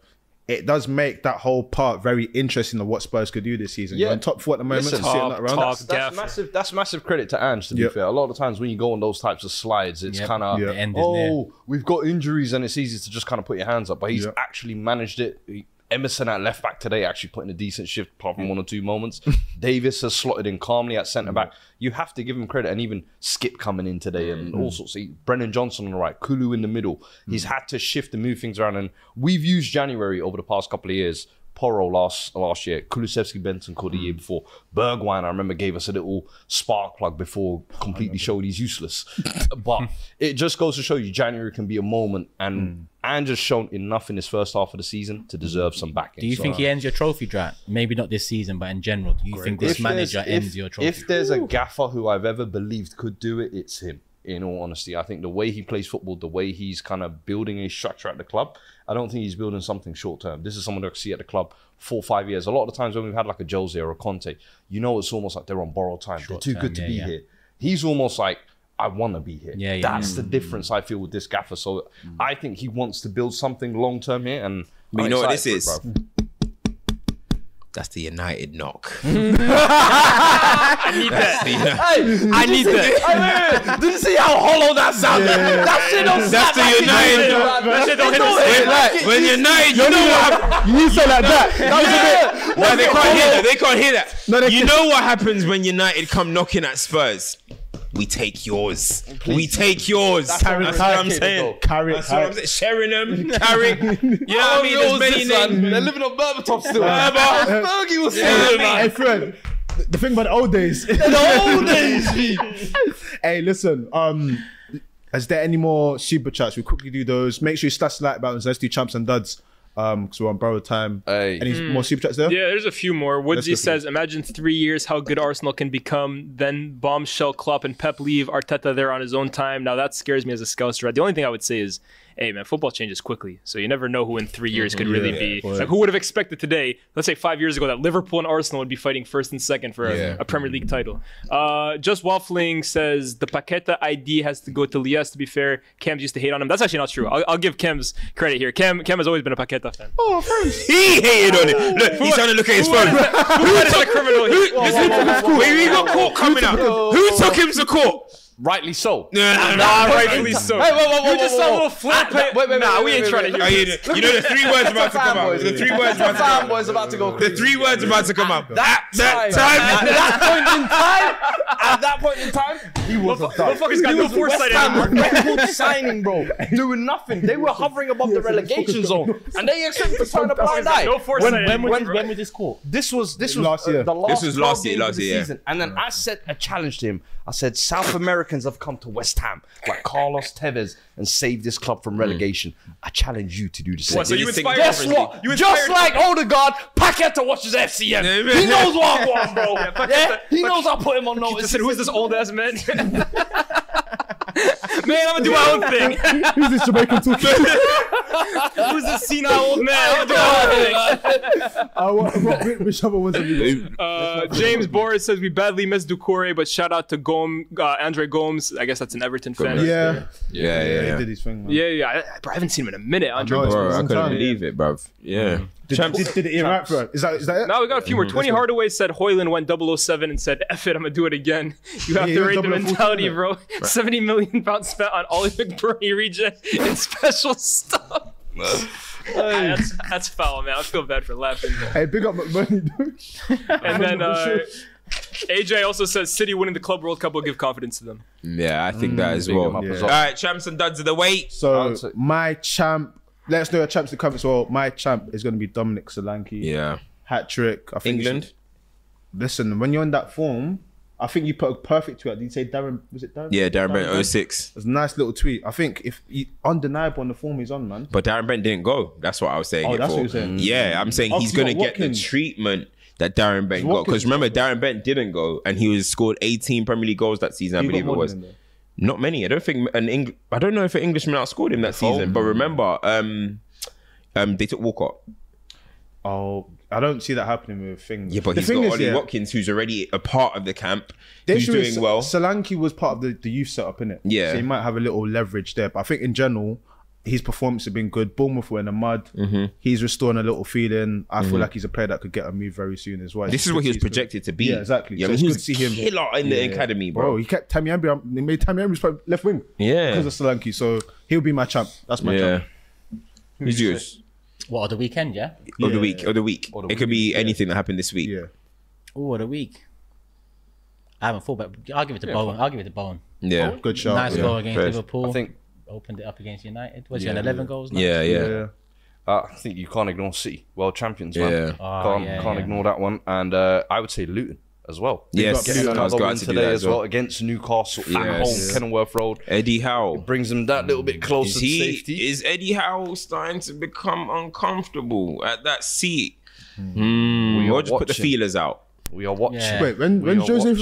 It does make that whole part very interesting of what Spurs could do this season. Yeah. You're on top four at the moment, Listen, sitting top, that around. That's, that's massive. That's massive credit to Ange. To be Yep. fair, a lot of times when you go on those types of slides, it's Yep. kind of Yeah. The end is oh, we've got injuries, and it's easy to just kind of put your hands up. But he's Yeah. actually managed it. He- Emerson at left back today actually put in a decent shift, apart from hmm. one or two moments. Davis has slotted in calmly at centre back. Hmm. You have to give him credit, and even Skip coming in today, and hmm. all sorts. Of, Brennan Johnson on the right, Kulu in the middle. He's had to shift and move things around, and we've used January over the past couple of years. Porro last last year, Kulusevski Bentancur the year before. Bergwijn, I remember, gave us a little spark plug before completely showed he's useless. but it just goes to show you January can be a moment, and Ange has shown enough in his first half of the season to deserve some backing. Do you So- think he uh, ends your trophy drought? Maybe not this season, but in general, do you think this If there's- manager if- ends your trophy? If there's a gaffer who I've ever believed could do it, it's him. In all honesty, I think the way he plays football, the way he's kind of building a structure at the club, I don't think he's building something short term. This is someone that I see at the club four, five years. A lot of the times when we've had like a Jose or a Conte, you know, it's almost like they're on borrowed time. they're too term, good to yeah, be yeah. here. He's almost like, I want to be here. Yeah, yeah. That's the mm. difference I feel with this gaffer. So mm. I think he wants to build something long term here. And But you I'm know what this is? for it, bruv. That's the United knock. I need that. I need that. Did you see how hollow that sounded? That shit don't That's the United. That shit don't hit the When, same. like, when United, you know what. You need to say like that. That was a bit. No, they can't hear that. They can't hear that. No, they you know what happens when United come knocking at Spurs? We take yours. We take yours. That's, Carrot what I'm cake, saying. Carrot That's what I'm saying. Sheringham, Carrick. You know what I mean? There's many names. They're living on Berbatov still. Berbatov. Fergie was still Yeah. Hey, friend. The thing about the old days. The old days. hey, listen. Um, is there any more super chats? We quickly do those. Make sure you slash the like buttons. Let's do champs and duds. Um, because we're on borrowed time. Hey. Any more super chats there? Yeah, there's a few more. Let's Woodsy says, "Imagine three years how good Arsenal can become. Then bombshell Klopp and Pep leave. Arteta there on his own time. Now that scares me as a Scouser. The only thing I would say is, hey man, football changes quickly, so you never know who in three years could really be. boy. Like who would have expected today? Let's say five years ago that Liverpool and Arsenal would be fighting first and second for a, Yeah. a Premier League title. Uh, just waffling says the Paqueta ID has to go to Lyes. To be fair, Cam's used to hate on him. That's actually not true. I'll, I'll give Cam's credit here. Cam Cam has always been a Paqueta fan. Oh, of course. He hated on it. Look, he's trying to look at his phone. Who is a criminal? He- Wait, we got court coming up. Who took him to court? Rightly so. No, no, no. Nah, rightfully so. Hey, whoa, whoa, whoa, You just whoa, saw a whoa. little flip. Ah, that- wait, wait, nah, wait, we ain't wait, trying wait, to hear you, this. know- you know the three words about to come out. The three words about to come out. About to go The three words about to come out. At that At time. that point in time, at that point in time, he was a dud. Motherfucker's got no was foresight anymore. signing, bro. Doing nothing. They were hovering above the relegation zone, and they expect to turn a blind eye. No foresight When, when, when, when was this call? This was this was Last uh, year. This was last year, last year, yeah. And then I said I challenged him. I said South Americans have come to West Ham like Carlos Tevez and saved this club from hmm. relegation. I challenge you to do the same. What, so you Did you inspired think- Guess what? You Just inspired- like Odegaard, Paqueta watches FCM. he knows what I want, bro. Yeah, Paqueta- he knows I put him on He notice. said, "Who's this old ass man?" man, I'm gonna do my own thing. Who's this Jamaican talking? Who's this senile old man? I'm gonna do my own thing. uh, what, what, which other ones have you got? Uh, James Boris says we badly missed Doucouré, but shout out to Gom, uh, Andre Gomes. I guess that's an Everton fan. Yeah, Yeah, yeah, he yeah. did his thing. Man. yeah, yeah. I, bro, I haven't seen him in a minute. Andre know, Gomes. Bro, I couldn't time. believe it, bruv. Yeah. Did, Champs- did, did it even right for her? Is that is that it? Now we got a few more. 20 Hardaway said Højlund went 007 and said, F it, I'm gonna do it again. You have Yeah, to rate the 014, mentality, isn't bro. 70 million pounds spent on Ollie McBurnie region and special stuff. that's, that's foul, man. I feel bad for laughing. Hey, big up McBurnie, dude. And then uh, AJ also says City winning the Club World Cup will give confidence to them. Yeah, I think that as well. him up as well. right, champs and duds of the weight. So my champ, let us know your champs to come as well. My champ is going to be Dominic Solanke. Yeah. Hat trick. I think England. should- Listen, when you're in that form, I think you put a perfect tweet. Did you say Darren? Was it Darren? Yeah, Darren Brent Brent? 06. It's a nice little tweet. I think if he, undeniable on the form he's on, man. But Darren Bent didn't go. That's what I was saying. Oh, that's for. what you're saying. Mm. Yeah, I'm saying Oh, he's going to get the treatment that Darren Bent got. Because remember, Darren Bent didn't go and he was scored 18 Premier League goals that season, I believe it was. Not many. I don't think an Eng- I don't know if an Englishman outscored him that season. But remember, um, um, they took Walcott. Oh, I don't see that happening with things. Yeah, but the he's thing got is, Ollie yeah, Watkins, who's already a part of the camp, the who's issue doing is well. Solanke was part of the, the youth setup, innit? Yeah. So he might have a little leverage there. But I think in general, his performance has been good. Bournemouth were in the mud. Mm-hmm. He's restoring a little feeling. I feel like he's a player that could get a move very soon as well. This It's is good what he was see his projected to be. Yeah, exactly. Yeah, So I mean, he good to see him. killer in the academy, Bro, bro. he kept Tammy Abraham. He made Tammy Abraham left wing. Yeah. Because of Solanke. So he'll be my champ. That's my yeah. champ. Who's yours? What, of the weekend, yeah? Of the week. Of the week. Of the it could week, be anything that happened this week. Yeah. Oh, of the week. I haven't thought, but I'll give it to Bowen. I'll give it to Bowen. Yeah. Good shot. nice yeah. goal against. Liverpool. I think opened it up against United. Was he on 11 goals? now? Yeah, yeah. Yeah. uh, I think you can't ignore City, world champions, man. Yeah. Oh, can't yeah, can't yeah. ignore that one. And uh, I would say Luton as well. Yes, Getting I was another glad win to do today that as well against Newcastle at Yes. home, Kenilworth Road. Eddie Howe. Brings them that little bit closer Is to he safety. is Eddie Howe starting to become uncomfortable at that seat? Hmm. We are Or just put the feelers out. we are watching. Yeah. Wait, when, We when's are Joseph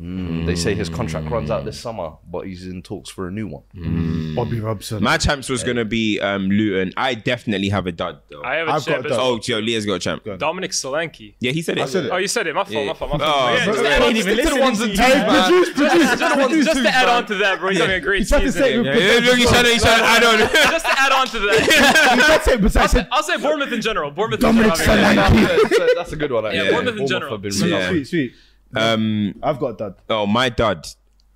watching. available? They say his contract runs out this mm. summer, but he's in talks for a new one. Mm. Bobby Robson. My champs was gonna be um, Luton. I definitely have a dud though. I have a I've champ got as that. oh, Joe, Leah's got a champ. Dominic Solanke. Yeah, he said it. I said it. Oh, you said it. My fault, Yeah. my fault, my oh, fault. Oh, yeah, just, I to add, just, to listening ones to and twos, Hey, man. produce, produce, Just to ones- just to add on to that, bro. He's having a great He tried to say season. it with- Yeah, look, he's trying to, he's trying to add on. Just to add on to that. He tried to say it, but I said I'll say Bournemouth in general. Bournemouth Dominic in general. Solanke. that's, a, good one. Yeah, actually. Bournemouth in general. have been really sweet, sweet. Um, I've got dud. oh, my dud.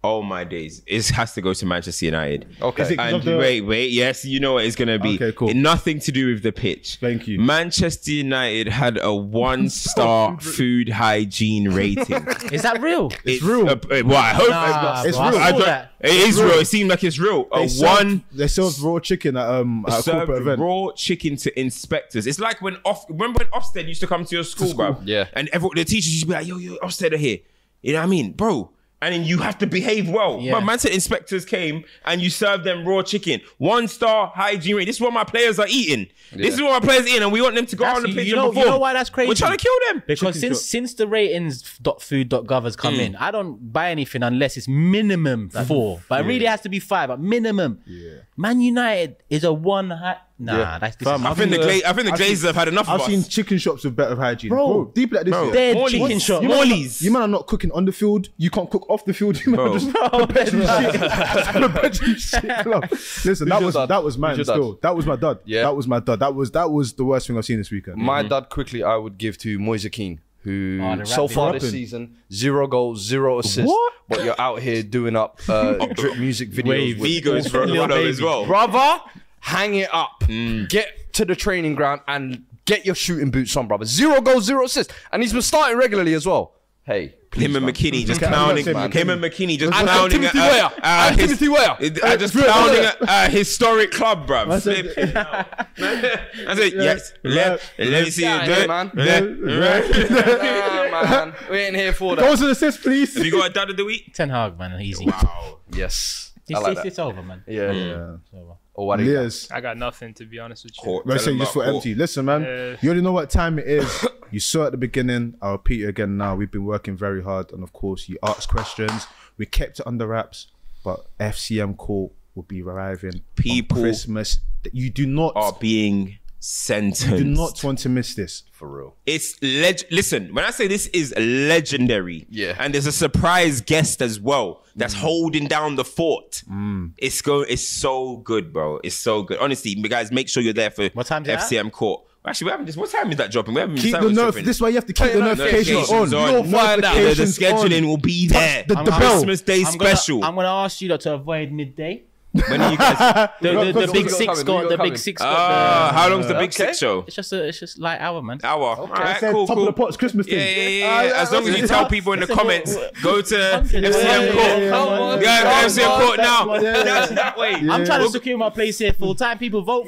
Oh my days! It has to go to Manchester United. Okay. Is it 'cause And the- wait, wait, yes, you know what it's gonna be. Okay, cool. Nothing to do with the pitch. Thank you. Manchester United had a one-star food hygiene rating. Is that real? It's real. Uh, uh, well, I hope Nah, It's bro, I real. I don't- that. It is real. It seemed like it's real. A served, one they served raw chicken at um at a served corporate event. raw chicken to inspectors. It's like when off. Remember when Ofsted used to come to your school, bro? Yeah. And everyone, the teachers used to be like, "Yo, yo, Ofsted are here." You know what I mean, bro? And then you have to behave well. Yeah. But man said inspectors came and you served them raw chicken, one star hygiene rate. This is what my players are eating. This is what my players are eating, and we want them to go That's- on the you pitch know- you know why that's crazy? We're trying to kill them. Because since since the ratings.food.gov has come in, I don't buy anything unless it's minimum four. But it really has to be five, but minimum. Yeah. Man United is a one high. Nah, that's this Fam, I is, think the Gla- I think the I've seen- Glazers have had enough I've of seen us. chicken shops with better hygiene, Bro. bro. deep like this. Bro. yeah. Dead Morley's. chicken shop. You man, are not, Morley's. you man are not cooking on the field. You can't cook off the field. You man Bro. are just perpetually shit. perpetually shit club. Listen, that your was dad? that was mine Who's your dad? still. That was my dad. Yeah. that was my dad. That was that was the worst thing I've seen this weekend. My dad quickly I would give to Moise Kean, who Oh, the so rap- far this season zero goals, zero assists. What? But you're out here doing up uh, drip music videos. Wave. with Vigo's for Little Ronaldo as baby. well. brother, hang it up. Get to the training ground and get your shooting boots on, brother. Zero goals, zero assists, and he's been starting regularly as well. Hey, please, Him and man. McKennie just Okay, clowning. not Him and McKennie just And clowning. Timothy at- Weah. uh, And his- Timothy Weah. uh, just Uh, clowning a uh, historic club, bruv. I said- I said, yes. Yeah. Let, let me see Yeah, you do it. man. Let- Nah, man, we ain't here for that. Goals and assists, please. Have you got a dad of the week? Ten Hag, man, easy. Wow. Yes, It's, I like it's, that. it's over, man. Yeah. Yeah. It's over. Oh, what do you got? Lyes. I got nothing to be honest with you. Court. Man, Tell saying him just for about court. empty. Listen, man, Uh, you already know what time it is. you saw at the beginning. I'll repeat it again now. We've been working very hard, and of course, you asked questions. We kept it under wraps, but FCM court will be arriving. People on Christmas. You do not, Are being sentenced. do not want to miss this. For real. It's leg. Listen, when I say this is legendary, Yeah. and there's a surprise guest as well that's Mm. holding down the fort. It's go. It's so good, bro. It's so good. Honestly, guys, make sure you're there for What time it at? FCM court. Actually, we haven't just. What time is that dropping? We haven't Keep the what's notif- This is why you have to keep the your notifications on. notifications on. Your Find out. The, the scheduling on. will be there. the- the bell. Christmas Day I'm gonna, special. I'm gonna ask you lot to avoid midday. When are you guys? The, the, the got big six coming, got the got big six Ah, got the. how long's the big okay. six show? It's just a it's just light hour, man. Hour. I Alright, said cool, top cool. of the pots Christmas Yeah, thing. yeah, yeah. yeah. Ah, As long as you tell people in the comments, go to FCM Court. yeah, yeah, Come man. on, Yeah, come FCM Court now. That's that way. I'm trying to secure my place here full time. People vote.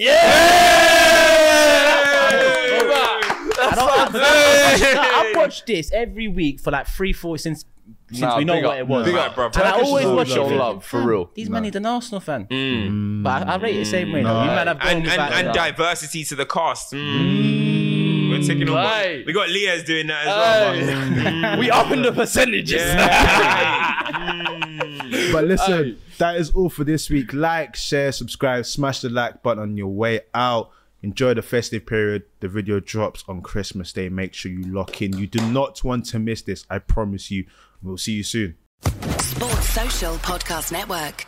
I don't, I, have watched this every week for like three, four since since Nah, we know what up. it was. Big up, bro. And I always watch show it. love, for Fam, real. These man need an Arsenal fan, Mm. but I, I rate it the same way. though. You might have and, and, and diversity to the cast. Mm. We're taking on. We got Leah's doing that as well. we up in the percentages. But listen, that is all for this week. Like, share, subscribe, smash the like button on your way out. Enjoy the festive period. The video drops on Christmas Day. Make sure you lock in. You do not want to miss this. I promise you. We'll see you soon. Sports Social Podcast Network.